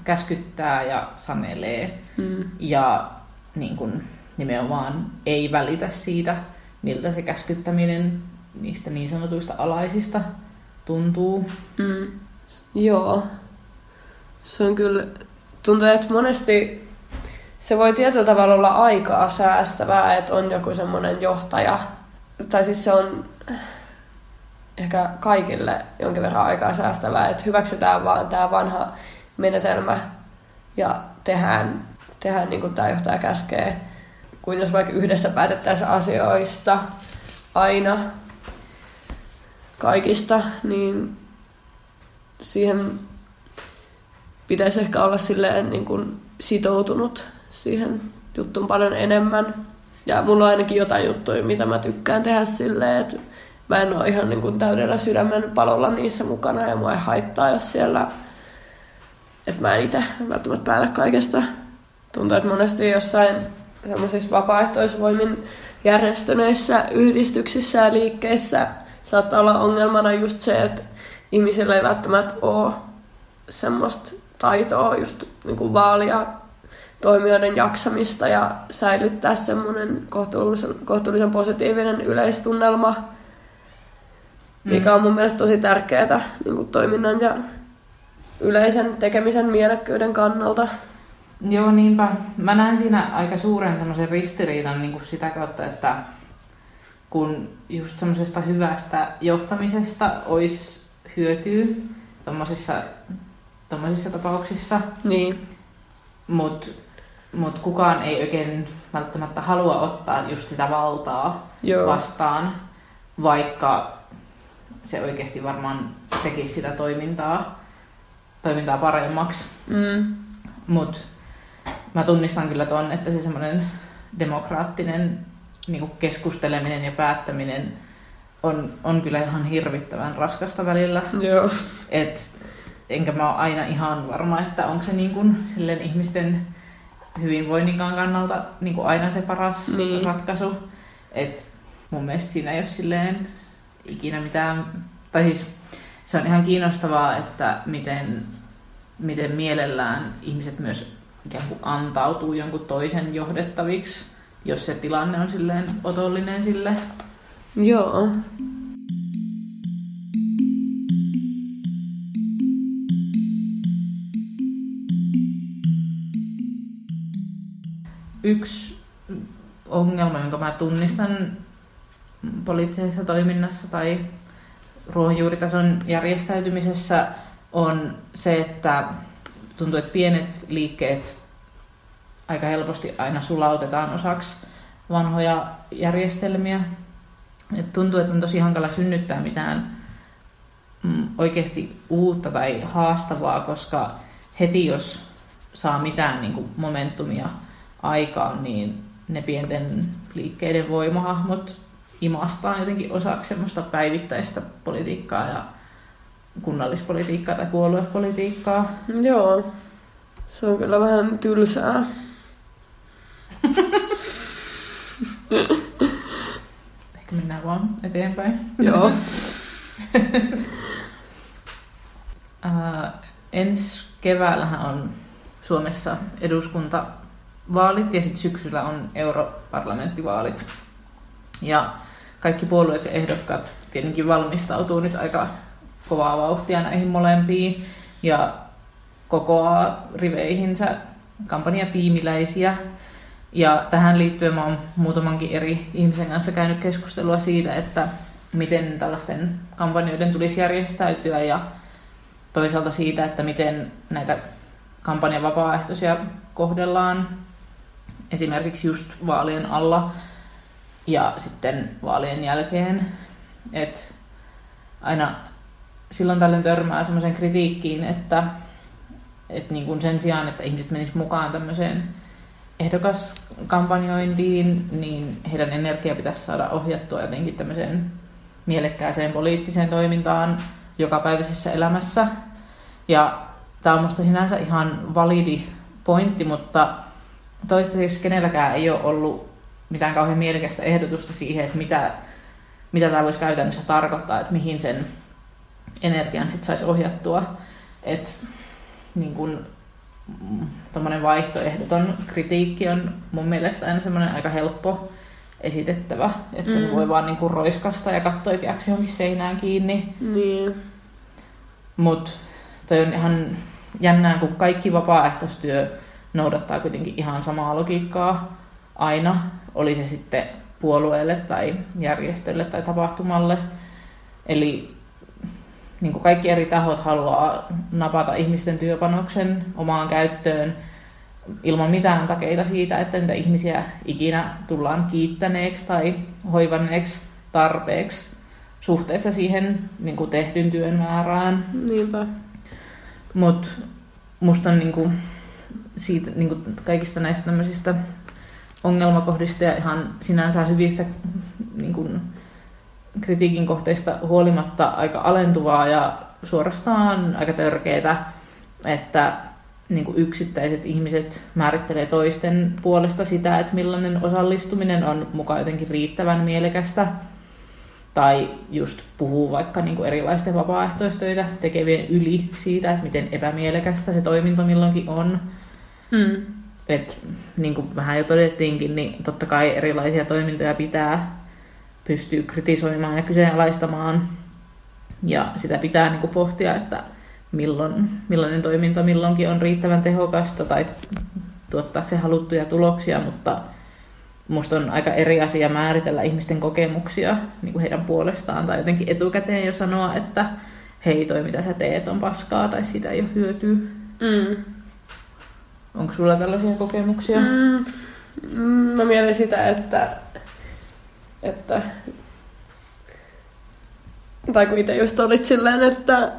käskyttää ja sanelee mm. ja niin kuin, nimenomaan ei välitä siitä, miltä se käskyttäminen niistä niin sanotuista alaisista tuntuu. Mm. Joo. Se on kyllä, tuntuu, että monesti se voi tietyllä tavalla olla aikaa säästävää, että on joku semmoinen johtaja. Tai siis se on ehkä kaikille jonkin verran aikaa säästävää, että hyväksytään vaan tämä vanha menetelmä ja tehdään, tehdään niin kuin tämä johtaja käskee. Kuin jos vaikka yhdessä päätettäisiin asioista aina kaikista, niin siihen pitäisi ehkä olla silleen niin kuin sitoutunut siihen juttuun paljon enemmän. Ja mulla on ainakin jotain juttuja, mitä mä tykkään tehdä silleen, että mä en ole ihan niin kuin täydellä sydämen palolla niissä mukana ja mua ei haittaa, jos siellä, että mä en itse välttämättä päätä kaikesta. Tuntuu, että monesti jossain semmoisissa vapaaehtoisvoimin järjestöneissä yhdistyksissä ja liikkeissä saattaa olla ongelmana just se, että ihmisillä ei välttämättä ole semmoista taitoa just niin kuin vaalia toimijoiden jaksamista ja säilyttää semmoinen kohtuullisen, kohtuullisen positiivinen yleistunnelma, mm. mikä on mun mielestä tosi tärkeää niin kuin toiminnan ja yleisen tekemisen mielekkyyden kannalta. Joo, niinpä. Mä näen siinä aika suuren semmoisen ristiriidan niin kuin sitä kautta, että kun just semmoisesta hyvästä johtamisesta olisi hyötyä tuommoisissa tapauksissa. Niin. Mutta mut kukaan ei oikein välttämättä halua ottaa just sitä valtaa Joo. vastaan, vaikka se oikeasti varmaan tekisi sitä toimintaa, toimintaa paremmaksi. Mm. Mutta mä tunnistan kyllä ton, että se semmoinen demokraattinen niin keskusteleminen ja päättäminen on, on kyllä ihan hirvittävän raskasta välillä. Joo. Et, enkä mä ole aina ihan varma, että onko se niin kuin, silleen ihmisten hyvinvoinninkaan kannalta niin kuin aina se paras niin. ratkaisu. Et mun mielestä siinä ei ole silleen ikinä mitään, tai siis se on ihan kiinnostavaa, että miten, miten mielellään ihmiset myös ikään kuin antautuu jonkun toisen johdettaviksi, jos se tilanne on silleen otollinen sille. Joo. Yksi ongelma, jonka mä tunnistan poliittisessa toiminnassa tai ruohonjuuritason järjestäytymisessä on se, että tuntuu, että pienet liikkeet aika helposti aina sulautetaan osaksi vanhoja järjestelmiä. Et tuntuu, että on tosi hankala synnyttää mitään mm, oikeasti uutta tai haastavaa, koska heti jos saa mitään niin kuin momentumia aikaan, niin ne pienten liikkeiden voimahahmot imastaan jotenkin osaksi semmoista päivittäistä politiikkaa ja kunnallispolitiikkaa tai puoluepolitiikkaa. Joo, se on kyllä vähän tylsää. Ehkä mennään vaan eteenpäin. Joo. uh, ensi keväällähän on Suomessa eduskuntavaalit ja sitten syksyllä on europarlamenttivaalit. Ja kaikki puolueet ja ehdokkaat tietenkin valmistautuu nyt aika kovaa vauhtia näihin molempiin ja kokoaa riveihinsä kampanjatiimiläisiä. Ja tähän liittyen mä oon muutamankin eri ihmisen kanssa käynyt keskustelua siitä, että miten tällaisten kampanjoiden tulisi järjestäytyä ja toisaalta siitä, että miten näitä kampanjan vapaaehtoisia kohdellaan esimerkiksi just vaalien alla ja sitten vaalien jälkeen. että aina silloin tällöin törmää semmoisen kritiikkiin, että, että niin kuin sen sijaan, että ihmiset menisivät mukaan tämmöiseen ehdokaskampanjointiin, niin heidän energia pitäisi saada ohjattua jotenkin tämmöiseen mielekkääseen poliittiseen toimintaan jokapäiväisessä elämässä. Ja tämä on musta sinänsä ihan validi pointti, mutta toistaiseksi kenelläkään ei ole ollut mitään kauhean mielekästä ehdotusta siihen, että mitä, mitä tämä voisi käytännössä tarkoittaa, että mihin sen energian sit saisi ohjattua. Että niin kun, vaihtoehdoton kritiikki on mun mielestä aina semmoinen aika helppo esitettävä, että sen mm. voi vaan niinku roiskasta ja katsoa ikääksi johonkin seinään kiinni. Niin. Mutta toi on ihan jännää, kun kaikki vapaaehtoistyö noudattaa kuitenkin ihan samaa logiikkaa aina, oli se sitten puolueelle tai järjestölle tai tapahtumalle. Eli niin kuin kaikki eri tahot haluaa napata ihmisten työpanoksen omaan käyttöön ilman mitään takeita siitä, että niitä ihmisiä ikinä tullaan kiittäneeksi tai hoivanneeksi tarpeeksi suhteessa siihen niin kuin tehdyn työn määrään. Niinpä. Mutta musta on niin kuin siitä, niin kuin kaikista näistä tämmöisistä ongelmakohdista ja ihan sinänsä hyvistä niin kuin, kritiikin kohteista huolimatta aika alentuvaa ja suorastaan aika törkeitä, että niin kuin yksittäiset ihmiset määrittelee toisten puolesta sitä, että millainen osallistuminen on mukaan jotenkin riittävän mielekästä. Tai just puhuu vaikka niin kuin erilaisten vapaaehtoistöitä tekevien yli siitä, että miten epämielekästä se toiminto milloinkin on. Mm. Et, niin kuin vähän jo todettiinkin, niin totta kai erilaisia toimintoja pitää pystyä kritisoimaan ja kyseenalaistamaan. Ja sitä pitää niin kuin pohtia, että milloin, millainen toiminta milloinkin on riittävän tehokasta tai se haluttuja tuloksia, mutta musta on aika eri asia määritellä ihmisten kokemuksia niin kuin heidän puolestaan tai jotenkin etukäteen jo sanoa, että hei, toi mitä sä teet on paskaa tai siitä ei ole hyötyä. Mm. Onko sulla tällaisia kokemuksia? Mm. Mm, mä mietin sitä, että, että tai kun itse just olit silleen, että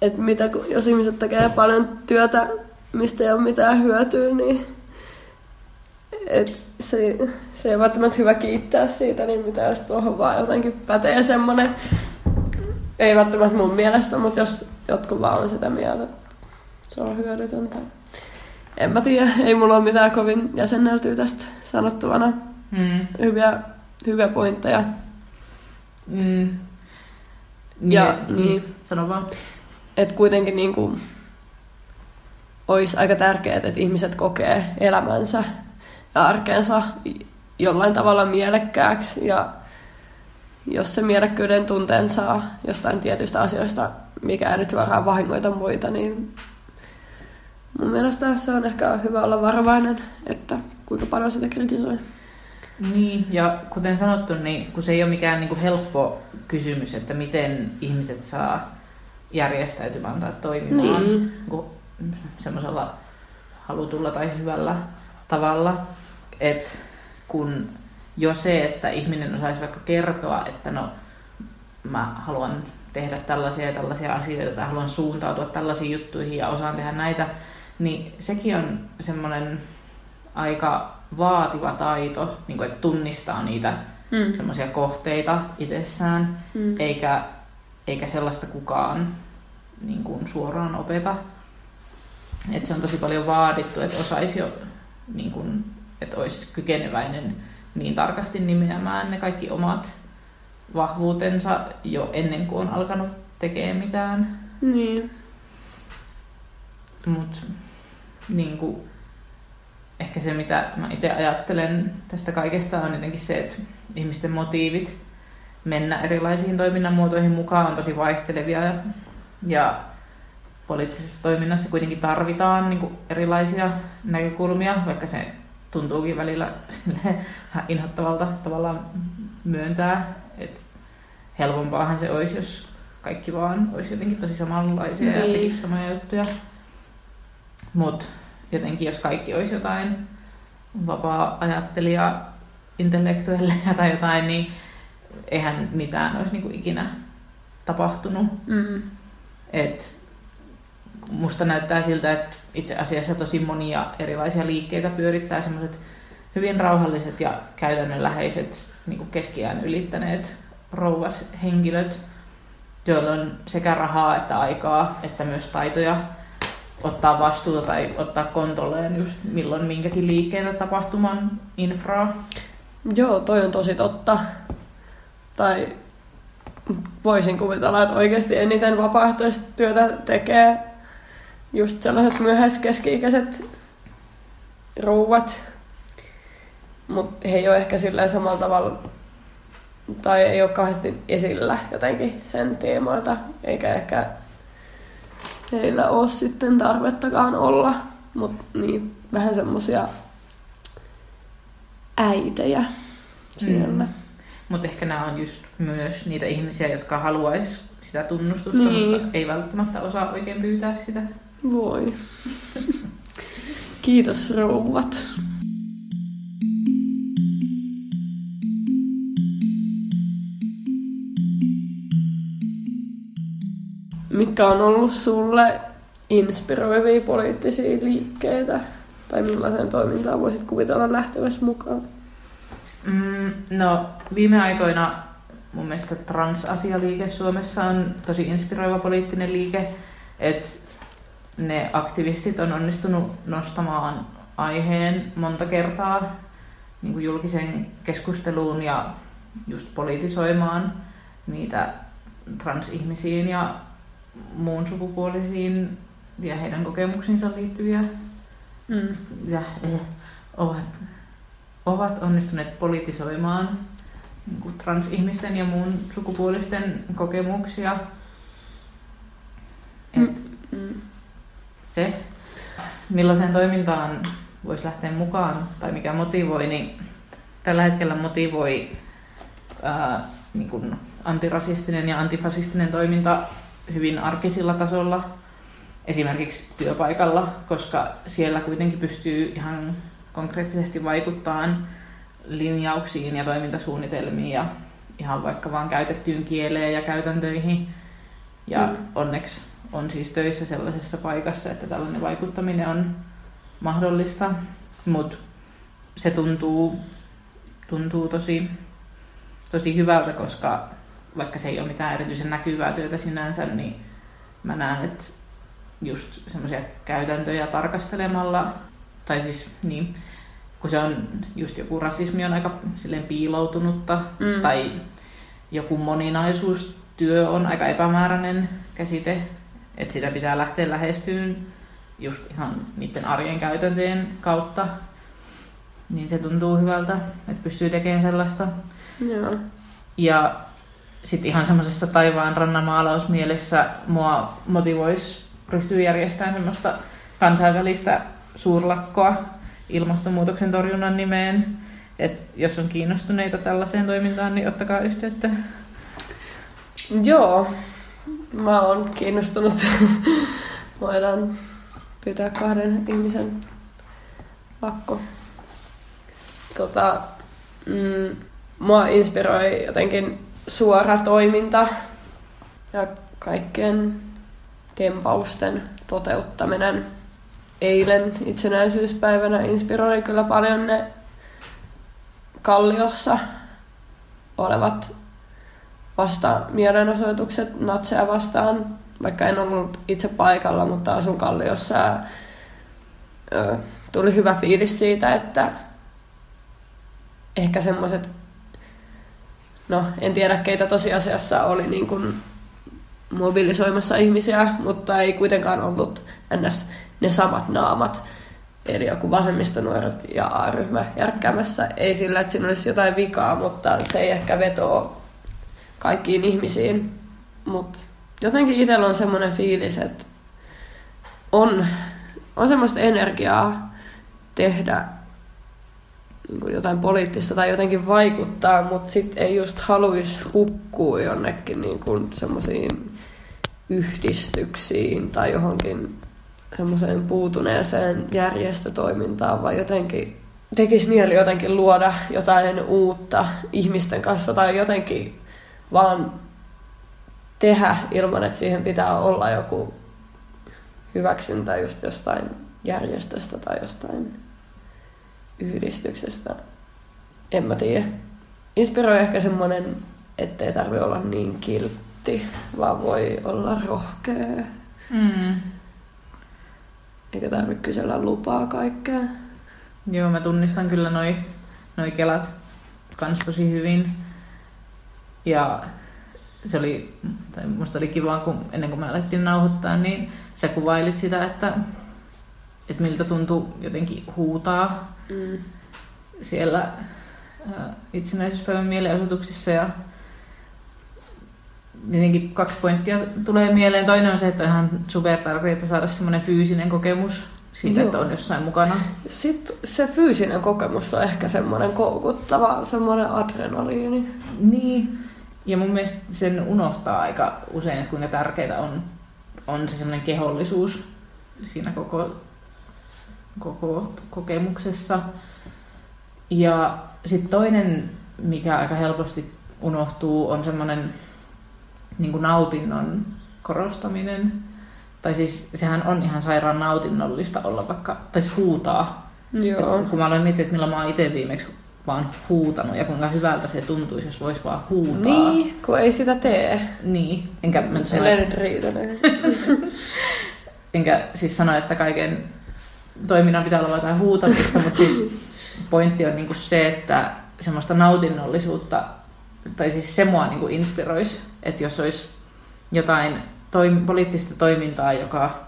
että mitä, jos ihmiset tekee paljon työtä, mistä ei ole mitään hyötyä, niin et se, se ei välttämättä hyvä kiittää siitä, niin mitä jos tuohon vaan jotenkin pätee semmoinen, ei välttämättä mun mielestä, mutta jos jotkut vaan on sitä mieltä, että se on hyödytöntä. En mä tiedä, ei mulla ole mitään kovin jäsenneltyä tästä sanottavana. Mm. Hyviä, hyviä pointteja. Mm. Ja, niin, niin. Sano vaan että kuitenkin niin kuin olisi aika tärkeää, että ihmiset kokee elämänsä ja arkeensa jollain tavalla mielekkääksi ja jos se mielekkyyden tunteen saa jostain tietystä asioista, mikä ei nyt varmaan vahingoita muita, niin mun mielestä se on ehkä hyvä olla varovainen, että kuinka paljon sitä kritisoi. Niin, ja kuten sanottu, niin kun se ei ole mikään niin kuin helppo kysymys, että miten ihmiset saa järjestäytymään tai toimimaan niin. semmoisella halutulla tai hyvällä tavalla. että kun jo se, että ihminen osaisi vaikka kertoa, että no mä haluan tehdä tällaisia ja tällaisia asioita tai haluan suuntautua tällaisiin juttuihin ja osaan tehdä näitä, niin sekin on semmoinen aika vaativa taito, niin kuin, että tunnistaa niitä mm. semmoisia kohteita itsessään, mm. eikä eikä sellaista kukaan niin kuin suoraan opeta. Et se on tosi paljon vaadittu, että osaisi jo, niin kuin, että olisi kykeneväinen niin tarkasti nimeämään ne kaikki omat vahvuutensa jo ennen kuin on alkanut tekemään mitään. Niin. Mut niin kuin, ehkä se, mitä mä itse ajattelen tästä kaikesta, on jotenkin se, että ihmisten motiivit mennä erilaisiin toiminnan muotoihin mukaan on tosi vaihtelevia ja poliittisessa toiminnassa kuitenkin tarvitaan niin kuin erilaisia näkökulmia, vaikka se tuntuukin välillä vähän inhottavalta tavallaan myöntää, että helpompaahan se olisi, jos kaikki vaan olisi jotenkin tosi samanlaisia niin. ja tekisi samoja juttuja. Mutta jotenkin jos kaikki olisi jotain vapaa-ajattelija, intellektuelleja tai jotain, niin eihän mitään olisi niinku ikinä tapahtunut. Mm. Et musta näyttää siltä, että itse asiassa tosi monia erilaisia liikkeitä pyörittää semmoiset hyvin rauhalliset ja käytännönläheiset niin keskiään ylittäneet rouvas henkilöt, joilla on sekä rahaa että aikaa, että myös taitoja ottaa vastuuta tai ottaa kontolleen just milloin minkäkin liikkeen tapahtuman infraa. Joo, toi on tosi totta. Tai voisin kuvitella, että oikeasti eniten vapaaehtoistyötä tekee just sellaiset myöhäiskeski-ikäiset rouvat. Mutta he ei ole ehkä sillä samalla tavalla, tai ei ole kauheasti esillä jotenkin sen tiimoilta, eikä ehkä heillä ole sitten tarvettakaan olla. Mutta niin, vähän semmosia äitejä siellä. Mm. Mutta ehkä nämä on just myös niitä ihmisiä, jotka haluaisi sitä tunnustusta, niin. mutta ei välttämättä osaa oikein pyytää sitä. Voi. Kiitos rouvat. Mitkä on ollut sulle inspiroivia poliittisia liikkeitä? Tai millaiseen toimintaan voisit kuvitella lähtevässä mukaan? Mm, no, viime aikoina mun mielestä transasialiike Suomessa on tosi inspiroiva poliittinen liike, että ne aktivistit on onnistunut nostamaan aiheen monta kertaa niin kuin julkiseen keskusteluun ja just politisoimaan niitä transihmisiin ja muun sukupuolisiin ja heidän kokemuksiinsa liittyviä mm. ja eh, ovat, ovat onnistuneet politisoimaan niin kuin transihmisten ja muun sukupuolisten kokemuksia. Et mm. Se, millaiseen toimintaan voisi lähteä mukaan tai mikä motivoi, niin tällä hetkellä motivoi ää, niin kuin antirasistinen ja antifasistinen toiminta hyvin arkisilla tasolla, esimerkiksi työpaikalla, koska siellä kuitenkin pystyy ihan konkreettisesti vaikuttamaan linjauksiin ja toimintasuunnitelmiin ja ihan vaikka vaan käytettyyn kieleen ja käytäntöihin. Ja mm. onneksi on siis töissä sellaisessa paikassa, että tällainen vaikuttaminen on mahdollista, mutta se tuntuu, tuntuu tosi, tosi hyvältä, koska vaikka se ei ole mitään erityisen näkyvää työtä sinänsä, niin mä näen, että just semmoisia käytäntöjä tarkastelemalla, tai siis niin, kun se on just joku rasismi on aika silleen piiloutunutta, mm. tai joku moninaisuustyö on aika epämääräinen käsite, että sitä pitää lähteä lähestyyn just ihan niiden arjen käytäntöjen kautta, niin se tuntuu hyvältä, että pystyy tekemään sellaista. Joo. Ja sitten ihan semmoisessa taivaan rannan maalausmielessä mua motivoisi ryhtyä järjestämään semmoista kansainvälistä suurlakkoa ilmastonmuutoksen torjunnan nimeen. Et jos on kiinnostuneita tällaiseen toimintaan, niin ottakaa yhteyttä. Joo, mä oon kiinnostunut. Voidaan pyytää kahden ihmisen lakko. Tota, mm, mua inspiroi jotenkin suora toiminta ja kaikkien tempausten toteuttaminen. Eilen itsenäisyyspäivänä inspiroi kyllä paljon ne Kalliossa olevat vasta mielenosoitukset natseja vastaan, vaikka en ollut itse paikalla, mutta asun Kalliossa ja tuli hyvä fiilis siitä, että ehkä semmoiset, no en tiedä keitä tosiasiassa oli niin kuin mobilisoimassa ihmisiä, mutta ei kuitenkaan ollut ns. ne samat naamat. Eli joku vasemmistonuoret ja A-ryhmä järkkäämässä. Ei sillä, että siinä olisi jotain vikaa, mutta se ei ehkä vetoo kaikkiin ihmisiin. Mutta jotenkin itsellä on semmoinen fiilis, että on, on semmoista energiaa tehdä jotain poliittista tai jotenkin vaikuttaa, mutta sitten ei just haluaisi hukkua jonnekin niin kuin semmoisiin yhdistyksiin tai johonkin semmoiseen puutuneeseen järjestötoimintaan, vaan jotenkin tekisi mieli jotenkin luoda jotain uutta ihmisten kanssa tai jotenkin vaan tehdä ilman, että siihen pitää olla joku hyväksyntä just jostain järjestöstä tai jostain yhdistyksestä. En mä tiedä. Inspiroi ehkä semmoinen, ettei tarvi olla niin kiltti, vaan voi olla rohkea. Mm. Eikä tarvitse kysellä lupaa kaikkea. Joo, mä tunnistan kyllä noi, noi kelat kans tosi hyvin. Ja se oli, tai musta oli kiva, kun ennen kuin me alettiin nauhoittaa, niin sä kuvailit sitä, että, että miltä tuntui jotenkin huutaa mm. siellä itsenäisyyspäivän mielenosoituksissa ja tietenkin kaksi pointtia tulee mieleen. Toinen on se, että on ihan supertärkeää saada semmoinen fyysinen kokemus siitä, Joo. että on jossain mukana. Sitten se fyysinen kokemus on ehkä semmoinen koukuttava, semmoinen adrenaliini. Niin, ja mun mielestä sen unohtaa aika usein, että kuinka tärkeää on, on se semmoinen kehollisuus siinä koko, koko kokemuksessa. Ja sitten toinen, mikä aika helposti unohtuu, on semmoinen niin nautinnon korostaminen tai siis sehän on ihan sairaan nautinnollista olla vaikka, tai siis huutaa. Joo. Et kun mä aloin miettiä, että milloin mä oon itse viimeksi vaan huutanut ja kuinka hyvältä se tuntuisi, jos voisi vaan huutaa. Niin, kun ei sitä tee. Niin, enkä mä nyt sano, nyt enkä siis sano, että kaiken toiminnan pitää olla jotain huutamista, mutta siis pointti on niinku se, että semmoista nautinnollisuutta, tai siis se mua niinku inspiroisi, että jos olisi jotain toim- poliittista toimintaa, joka,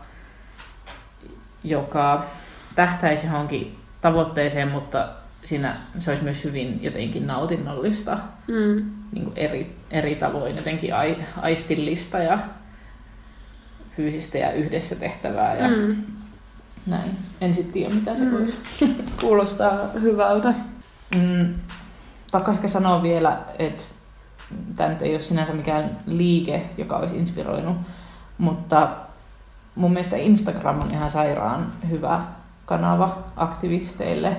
joka tähtäisi johonkin tavoitteeseen, mutta siinä se olisi myös hyvin jotenkin nautinnollista Mm. niin kuin eri, eri tavoin, jotenkin ai, aistillista ja fyysistä ja yhdessä tehtävää ja Mm. näin. En sitten tiedä, mitä se Mm. voisi. Kuulostaa hyvältä. Mm, pakko ehkä sanoa vielä, että tämä nyt ei ole sinänsä mikään liike, joka olisi inspiroinut, mutta mun mielestä Instagram on ihan sairaan hyvä kanava aktivisteille.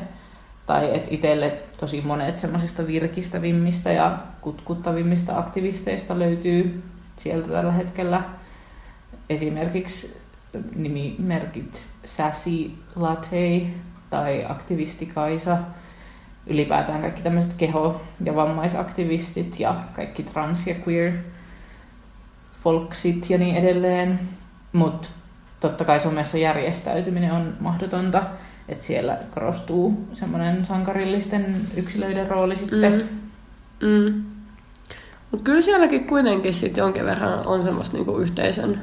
Tai että itselle tosi monet semmoisista virkistävimmistä ja kutkuttavimmista aktivisteista löytyy sieltä tällä hetkellä. Esimerkiksi nimimerkit Sassy Latte tai aktivisti Kaisa ylipäätään kaikki tämmöiset keho- ja vammaisaktivistit ja kaikki trans- ja queer folksit ja niin edelleen. Mutta totta kai somessa järjestäytyminen on mahdotonta, että siellä korostuu semmoinen sankarillisten yksilöiden rooli sitten. Mm. Mm. Mutta kyllä sielläkin kuitenkin sit jonkin verran on semmoista niinku yhteisön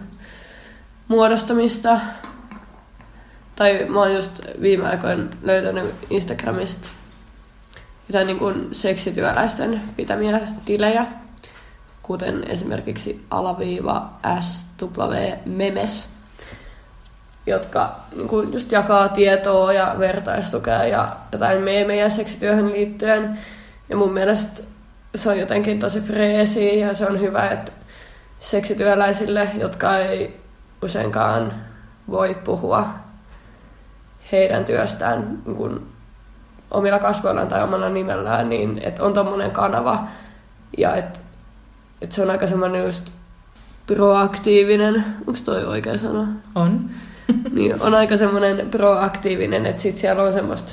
muodostamista. Tai mä oon just viime aikoina löytänyt Instagramista jotain niinku seksityöläisten pitämiä tilejä, kuten esimerkiksi alaviiva SW memes, jotka niinku just jakaa tietoa ja vertaistukea ja jotain meemejä seksityöhön liittyen. Ja mun mielestä se on jotenkin tosi freesi ja se on hyvä, että seksityöläisille, jotka ei useinkaan voi puhua heidän työstään niin kuin omilla kasvoillaan tai omalla nimellään, niin että on tommonen kanava ja että et se on aika semmoinen just proaktiivinen, onko toi oikea sana? On. niin on aika semmoinen proaktiivinen, että sit siellä on semmoista,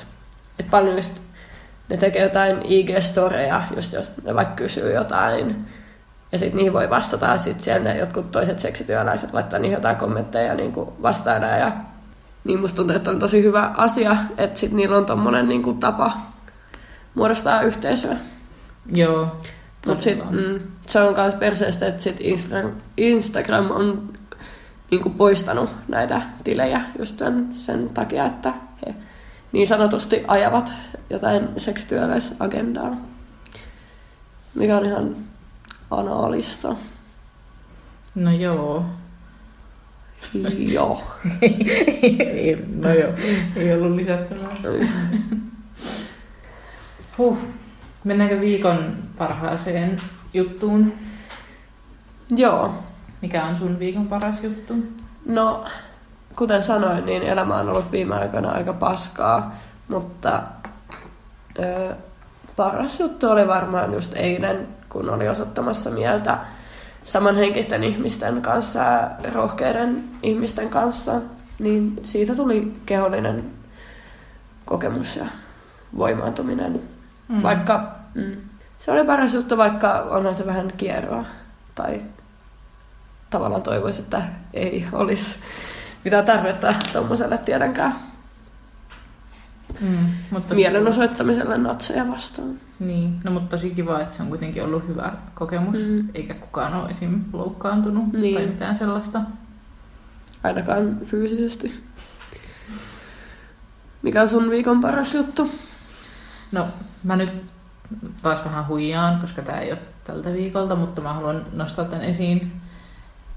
että paljon just ne tekee jotain IG-storeja, just jos ne vaikka kysyy jotain, ja sitten niihin voi vastata, ja sitten siellä ne jotkut toiset seksityöläiset laittaa niihin jotain kommentteja niin vastaana, ja niin musta tuntuu, että on tosi hyvä asia, että sitten niillä on tommonen niin kuin tapa muodostaa yhteisöä. Joo. Mutta sit, mm, se on myös perseestä, että sit Instagram, Instagram on niinku poistanut näitä tilejä just sen, sen takia, että he niin sanotusti ajavat jotain seksityöläisagendaa, mikä on ihan anaalista. No joo. Joo. Ei, no joo, ei ollut lisättävää. Huh. Mennäänkö viikon parhaaseen juttuun? Joo. Mikä on sun viikon paras juttu? No, kuten sanoin, niin elämä on ollut viime aikoina aika paskaa, mutta ö, paras juttu oli varmaan just eilen, kun oli osoittamassa mieltä samanhenkisten ihmisten kanssa ja rohkeiden ihmisten kanssa, niin siitä tuli kehollinen kokemus ja voimaantuminen. Mm. Vaikka mm, se oli paras juttu, vaikka onhan se vähän kierroa. Tai tavallaan toivoisi, että ei olisi mitään tarvetta tuommoiselle tietenkään Mm, mutta mielenosoittamiselle natseja vastaan. Niin, no mutta tosi kiva, että se on kuitenkin ollut hyvä kokemus, Mm. eikä kukaan ole esim. loukkaantunut Niin. tai mitään sellaista. Ainakaan fyysisesti. Mikä on sun viikon paras juttu? No, mä nyt taas vähän huijaan, koska tämä ei ole tältä viikolta, mutta mä haluan nostaa tämän esiin,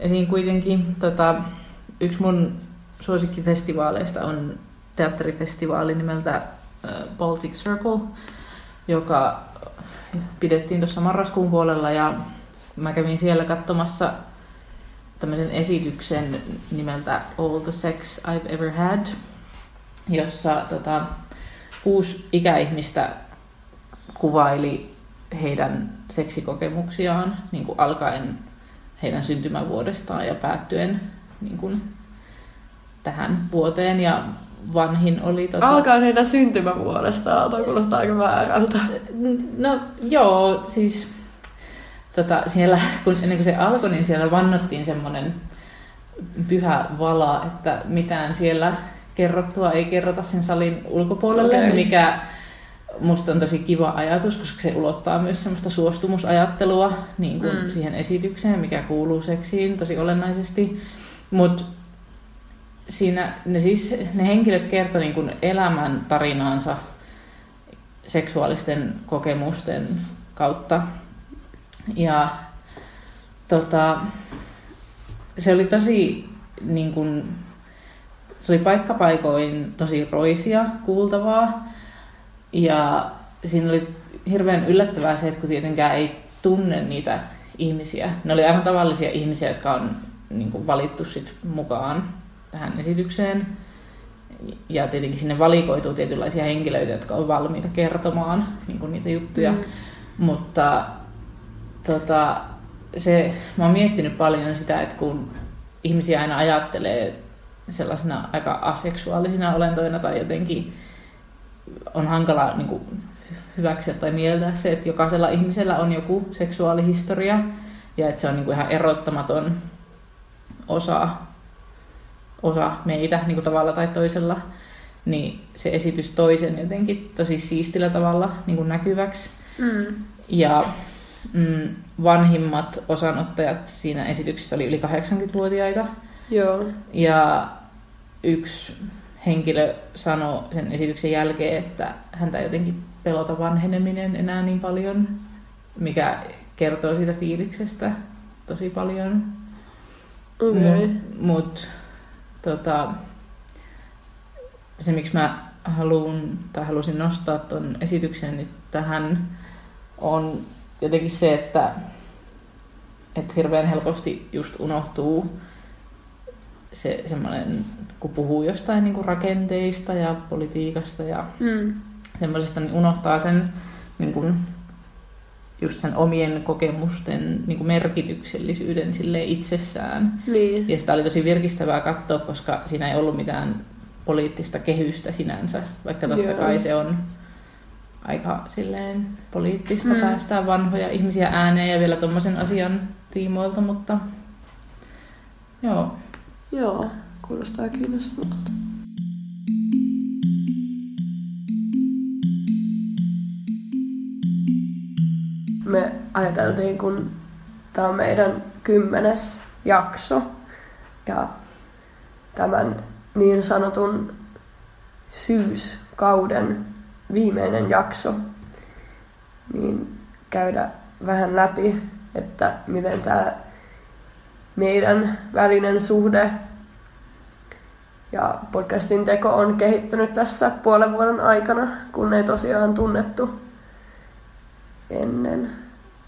esiin kuitenkin. Tota, yksi mun suosikkifestivaaleista on teatterifestivaali nimeltä Baltic Circle, joka pidettiin tuossa marraskuun puolella ja mä kävin siellä katsomassa tämmöisen esityksen nimeltä All the Sex I've Ever Had, jossa tota, kuusi ikäihmistä kuvaili heidän seksikokemuksiaan niin kuin alkaen heidän syntymävuodestaan ja päättyen niin kuin tähän vuoteen. Ja vanhin oli... Tota... Alkaa heidän syntymävuodesta, tuo kuulostaa aika väärältä. No joo, siis tota, siellä, kun, ennen kuin se alkoi, niin siellä vannottiin semmoinen pyhä vala, että mitään siellä kerrottua ei kerrota sen salin ulkopuolelle, okay. mikä musta on tosi kiva ajatus, koska se ulottaa myös semmoista suostumusajattelua niin kuin mm. siihen esitykseen, mikä kuuluu seksiin tosi olennaisesti. Mutta siinä ne, siis, ne henkilöt kertoi niin kuin elämän tarinaansa seksuaalisten kokemusten kautta. Ja tota, se oli tosi niin kuin, se oli paikkapaikoin tosi roisia kuultavaa. Ja siinä oli hirveän yllättävää se, että kun tietenkään ei tunne niitä ihmisiä. Ne oli aivan tavallisia ihmisiä, jotka on niin kuin, valittu sit mukaan tähän esitykseen. Ja tietenkin sinne valikoituu tietynlaisia henkilöitä, jotka on valmiita kertomaan niin kuin niitä juttuja. Mm. Mutta tota, se, mä oon miettinyt paljon sitä, että kun ihmisiä aina ajattelee sellaisena aika aseksuaalisina olentoina tai jotenkin on hankala niin kuin, hyväksyä tai mieltää se, että jokaisella ihmisellä on joku seksuaalihistoria ja että se on niin kuin ihan erottamaton osa, osa meitä niin kuin tavalla tai toisella, niin se esitys toisen jotenkin tosi siistillä tavalla niin kuin näkyväksi. Mm. Ja mm, vanhimmat osanottajat siinä esityksessä oli yli 80-vuotiaita. Joo. Ja yksi henkilö sanoi sen esityksen jälkeen, että häntä jotenkin pelota vanheneminen enää niin paljon, mikä kertoo siitä fiiliksestä tosi paljon. Okay. Mut, mut tota, se, miksi mä haluun, tai halusin nostaa tuon esityksen niin tähän, on jotenkin se, että, että hirveän helposti just unohtuu se semmoinen, kun puhuu jostain niin kuin rakenteista ja politiikasta ja mm. semmoisesta, niin unohtaa sen niin kuin, just sen omien kokemusten niin kuin merkityksellisyyden sille itsessään. Niin. Ja sitä oli tosi virkistävää katsoa, koska siinä ei ollut mitään poliittista kehystä sinänsä, vaikka totta Joo. kai se on aika silleen poliittista mm. päästää vanhoja ihmisiä ääneen ja vielä tuommoisen asian tiimoilta, mutta joo. Joo, kuulostaa kiinnostavalta. Me ajateltiin, kun tämä on meidän kymmenes jakso. Ja tämän niin sanotun syyskauden viimeinen jakso, niin käydä vähän läpi, että miten tämä meidän välinen suhde ja podcastin teko on kehittynyt tässä puolen vuoden aikana, kun ei tosiaan tunnettu ennen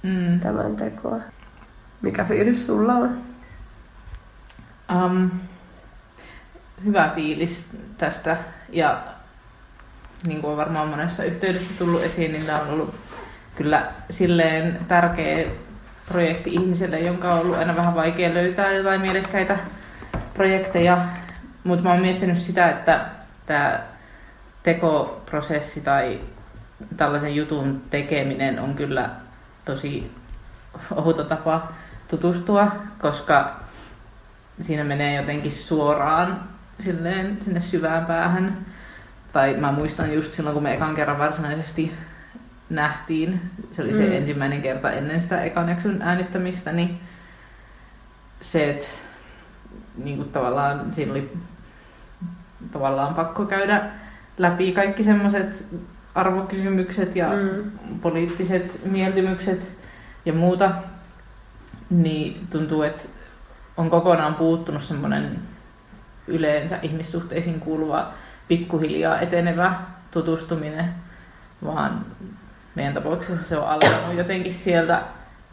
mm. tämän tekoa. Mikä fiilis sulla on? Um, hyvä fiilis tästä ja niin kuin on varmaan monessa yhteydessä tullut esiin, niin tämä on ollut kyllä silleen tärkeä projekti ihmiselle, jonka on ollut aina vähän vaikea löytää jotain mielekkäitä projekteja. Mutta mä oon miettinyt sitä, että tämä tekoprosessi tai tällaisen jutun tekeminen on kyllä tosi outo tapa tutustua, koska siinä menee jotenkin suoraan silleen sinne syvään päähän. Tai mä muistan just silloin, kun me ekan kerran varsinaisesti nähtiin, se oli se mm. ensimmäinen kerta ennen sitä ekan jakson äänittämistä, niin se, että niin kuin tavallaan siinä oli tavallaan pakko käydä läpi kaikki semmoiset arvokysymykset ja mm. poliittiset mieltymykset ja muuta, niin tuntuu, että on kokonaan puuttunut semmoinen yleensä ihmissuhteisiin kuuluva pikkuhiljaa etenevä tutustuminen, vaan meidän tapauksessa se on alkanut jotenkin sieltä,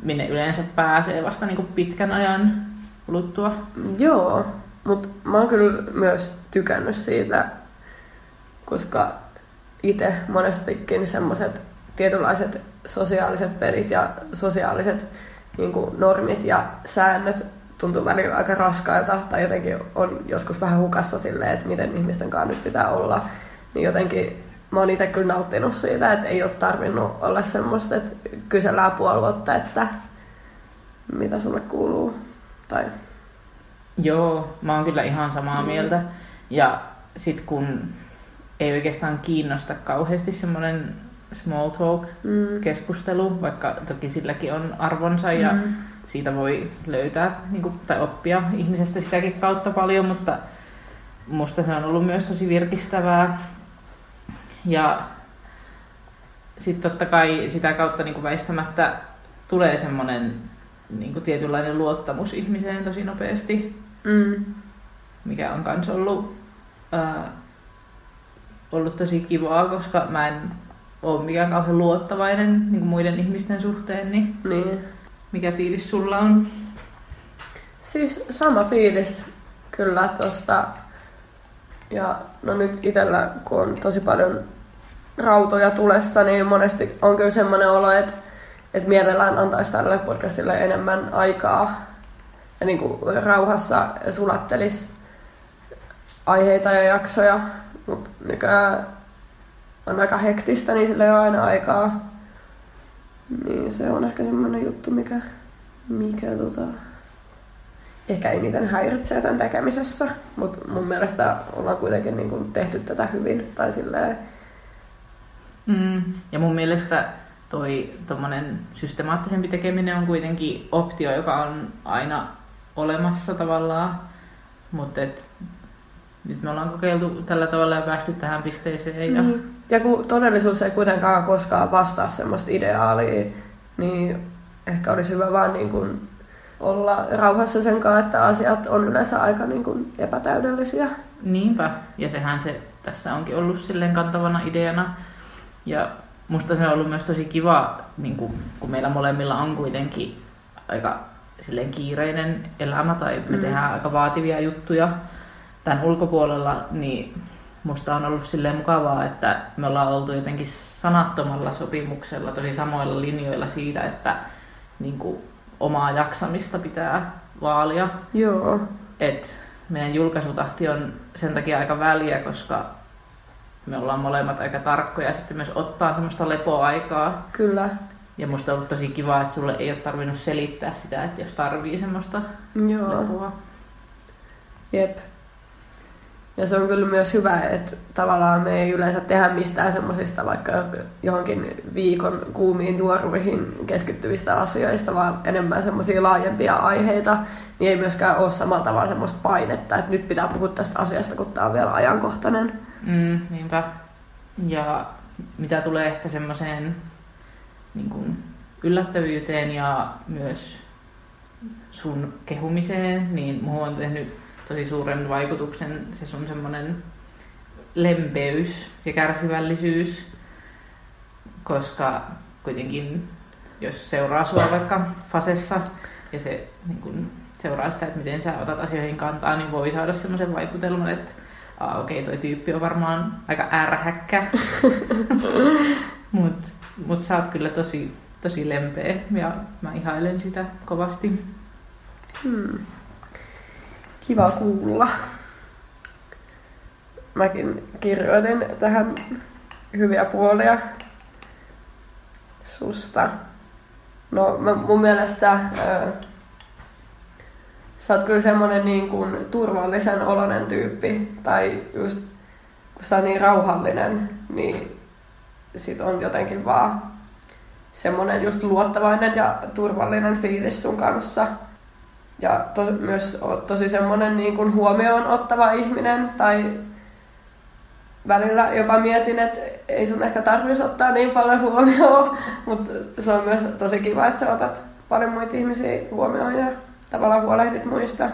minne yleensä pääsee vasta niin kuin pitkän ajan kuluttua. Joo, mutta mä oon kyllä myös tykännyt siitä, koska itse monestikin semmoiset tietynlaiset sosiaaliset pelit ja sosiaaliset niin kuin normit ja säännöt tuntuu välillä aika raskailta tai jotenkin on joskus vähän hukassa silleen, että miten ihmisten kanssa nyt pitää olla. Niin jotenkin mä oon itse kyllä nauttinut siitä, että ei ole tarvinnut olla semmoista, että kysellään puoli vuotta, että mitä sulle kuuluu. Tai... Joo, mä oon kyllä ihan samaa mm. mieltä. Ja sit kun ei oikeastaan kiinnosta kauheasti semmoinen small talk mm. keskustelu, vaikka toki silläkin on arvonsa ja mm. siitä voi löytää niin kuin, tai oppia ihmisestä sitäkin kautta paljon, mutta musta se on ollut myös tosi virkistävää. Ja sitten totta kai sitä kautta niin kuin väistämättä tulee semmoinen niin kuin tietynlainen luottamus ihmiseen tosi nopeasti, mm. mikä on myös ollut, ollut tosi kivaa, koska mä en ole mikään kauhean luottavainen niin kuin muiden ihmisten suhteen, niin, niin mikä fiilis sulla on? Siis sama fiilis kyllä tuosta. Ja no nyt itsellä, kun on tosi paljon rautoja tulessa, niin monesti on kyllä semmoinen olo, että, että mielellään antaisi tälle podcastille enemmän aikaa ja niin kuin rauhassa sulattelisi aiheita ja jaksoja. Mutta nykyään on aika hektistä, niin sillä ei ole aina aikaa. Niin se on ehkä semmoinen juttu, mikä, mikä tota, ehkä eniten häiritsee tämän tekemisessä. Mutta mun mielestä ollaan kuitenkin niin kuin tehty tätä hyvin. Tai silleen... mm, ja mun mielestä toi systemaattisempi tekeminen on kuitenkin optio, joka on aina olemassa tavallaan. Mutta nyt me ollaan kokeiltu tällä tavalla ja päästy tähän pisteeseen. Ja... Niin. Ja kun todellisuus ei kuitenkaan koskaan vastaa semmoista ideaalia, niin ehkä olisi hyvä vaan niin kuin olla rauhassa sen kanssa, että asiat on yleensä aika niin kuin epätäydellisiä. Niinpä, ja sehän se tässä onkin ollut silleen kantavana ideana. Ja musta se on ollut myös tosi kiva, niin kuin, kun meillä molemmilla on kuitenkin aika silleen kiireinen elämä tai me mm. tehdään aika vaativia juttuja tämän ulkopuolella, niin musta on ollut silleen mukavaa, että me ollaan oltu jotenkin sanattomalla sopimuksella tosi samoilla linjoilla siitä, että niin kuin, omaa jaksamista pitää vaalia. Joo. Et meidän julkaisutahti on sen takia aika väliä, koska me ollaan molemmat aika tarkkoja ja sitten myös ottaa semmoista lepoaikaa. Kyllä. Ja musta on ollut tosi kiva, että sulle ei ole tarvinnut selittää sitä, että jos tarvii semmoista Joo. lepoa. Jep. Ja se on kyllä myös hyvä, että tavallaan me ei yleensä tehdä mistään semmoisista vaikka johonkin viikon kuumiin juoruihin keskittyvistä asioista, vaan enemmän semmoisia laajempia aiheita, niin ei myöskään ole samalla tavalla semmoista painetta, että nyt pitää puhua tästä asiasta, kun tämä on vielä ajankohtainen. Mm, niinpä. Ja mitä tulee ehkä semmoiseen niin kuin yllättävyyteen ja myös sun kehumiseen, niin muuhun on tehnyt tosi suuren vaikutuksen se sun semmoinen lempeys ja kärsivällisyys, koska kuitenkin jos seuraa sua vaikka fasessa ja se niin kun seuraa sitä, että miten sä otat asioihin kantaa, niin voi saada semmoisen vaikutelman, että okei, okay, toi tyyppi on varmaan aika ärhäkkä. Mutta mut sä oot kyllä tosi, tosi lempeä ja mä ihailen sitä kovasti. Hmm kiva kuulla. Mäkin kirjoitin tähän hyviä puolia susta. No mä, mun mielestä ää, sä oot kyllä semmonen niin kuin turvallisen olonen tyyppi. Tai just kun sä oot niin rauhallinen, niin sit on jotenkin vaan semmonen just luottavainen ja turvallinen fiilis sun kanssa ja to, myös oot tosi semmoinen niin kuin huomioon ottava ihminen tai välillä jopa mietin, että ei sun ehkä tarvitsisi ottaa niin paljon huomioon, mutta se on myös tosi kiva, että sä otat paljon muita ihmisiä huomioon ja tavallaan huolehdit muista.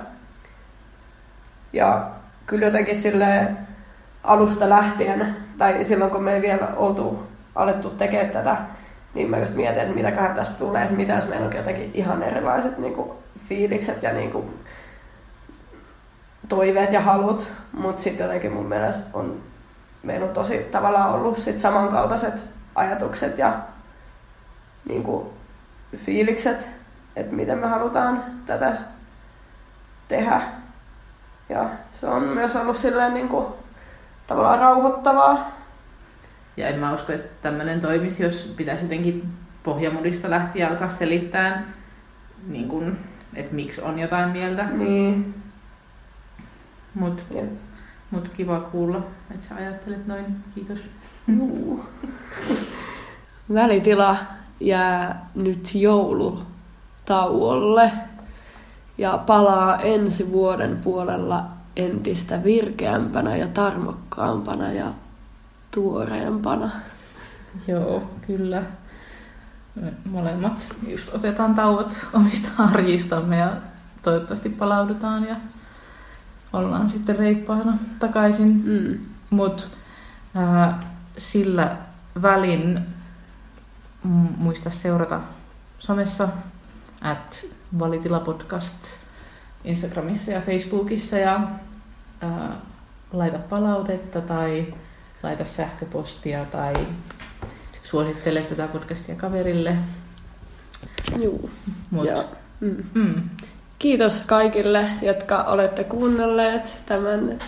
Ja kyllä jotenkin sille alusta lähtien, tai silloin kun me ei vielä oltu alettu tekemään tätä, niin mä just mietin, että mitäköhän tästä tulee, että mitä jos meillä onkin jotenkin ihan erilaiset niin kuin fiilikset ja niin kuin toiveet ja halut, mutta sitten jotenkin mun mielestä on, meillä on tosi tavallaan ollut sit samankaltaiset ajatukset ja niin kuin fiilikset, että miten me halutaan tätä tehdä. Ja se on myös ollut silleen niin kuin, tavallaan rauhoittavaa. Ja en mä usko, että tämmöinen toimisi, jos pitäisi jotenkin pohjamudista lähtien alkaa selittää, niin kun, että miksi on jotain mieltä. Niin. Mut, mut kiva kuulla, että sä ajattelet noin. Kiitos. Juu. Välitila jää nyt joulutauolle ja palaa ensi vuoden puolella entistä virkeämpänä ja tarmokkaampana ja tuoreempana. Joo, kyllä. Me molemmat just otetaan tauot omista arjistamme ja toivottavasti palaudutaan ja ollaan sitten reippaana takaisin. Mm. Mutta sillä välin muista seurata somessa at Valitila Podcast Instagramissa ja Facebookissa ja ää, laita palautetta tai laita sähköpostia tai suosittele tätä podcastia kaverille. Joo. Mut, mm. Mm. Kiitos kaikille, jotka olette kuunnelleet tämän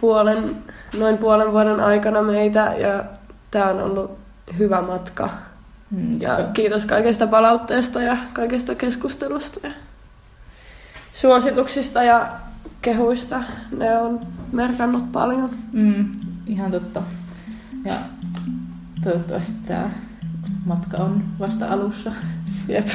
puolen, noin puolen vuoden aikana meitä ja tämä on ollut hyvä matka. Mm, ja kiitos kaikesta palautteesta ja kaikesta keskustelusta ja suosituksista ja kehuista. Ne on merkannut paljon. Mm, ihan totta. Ja toivottavasti tämä matka on vasta alussa. Jep.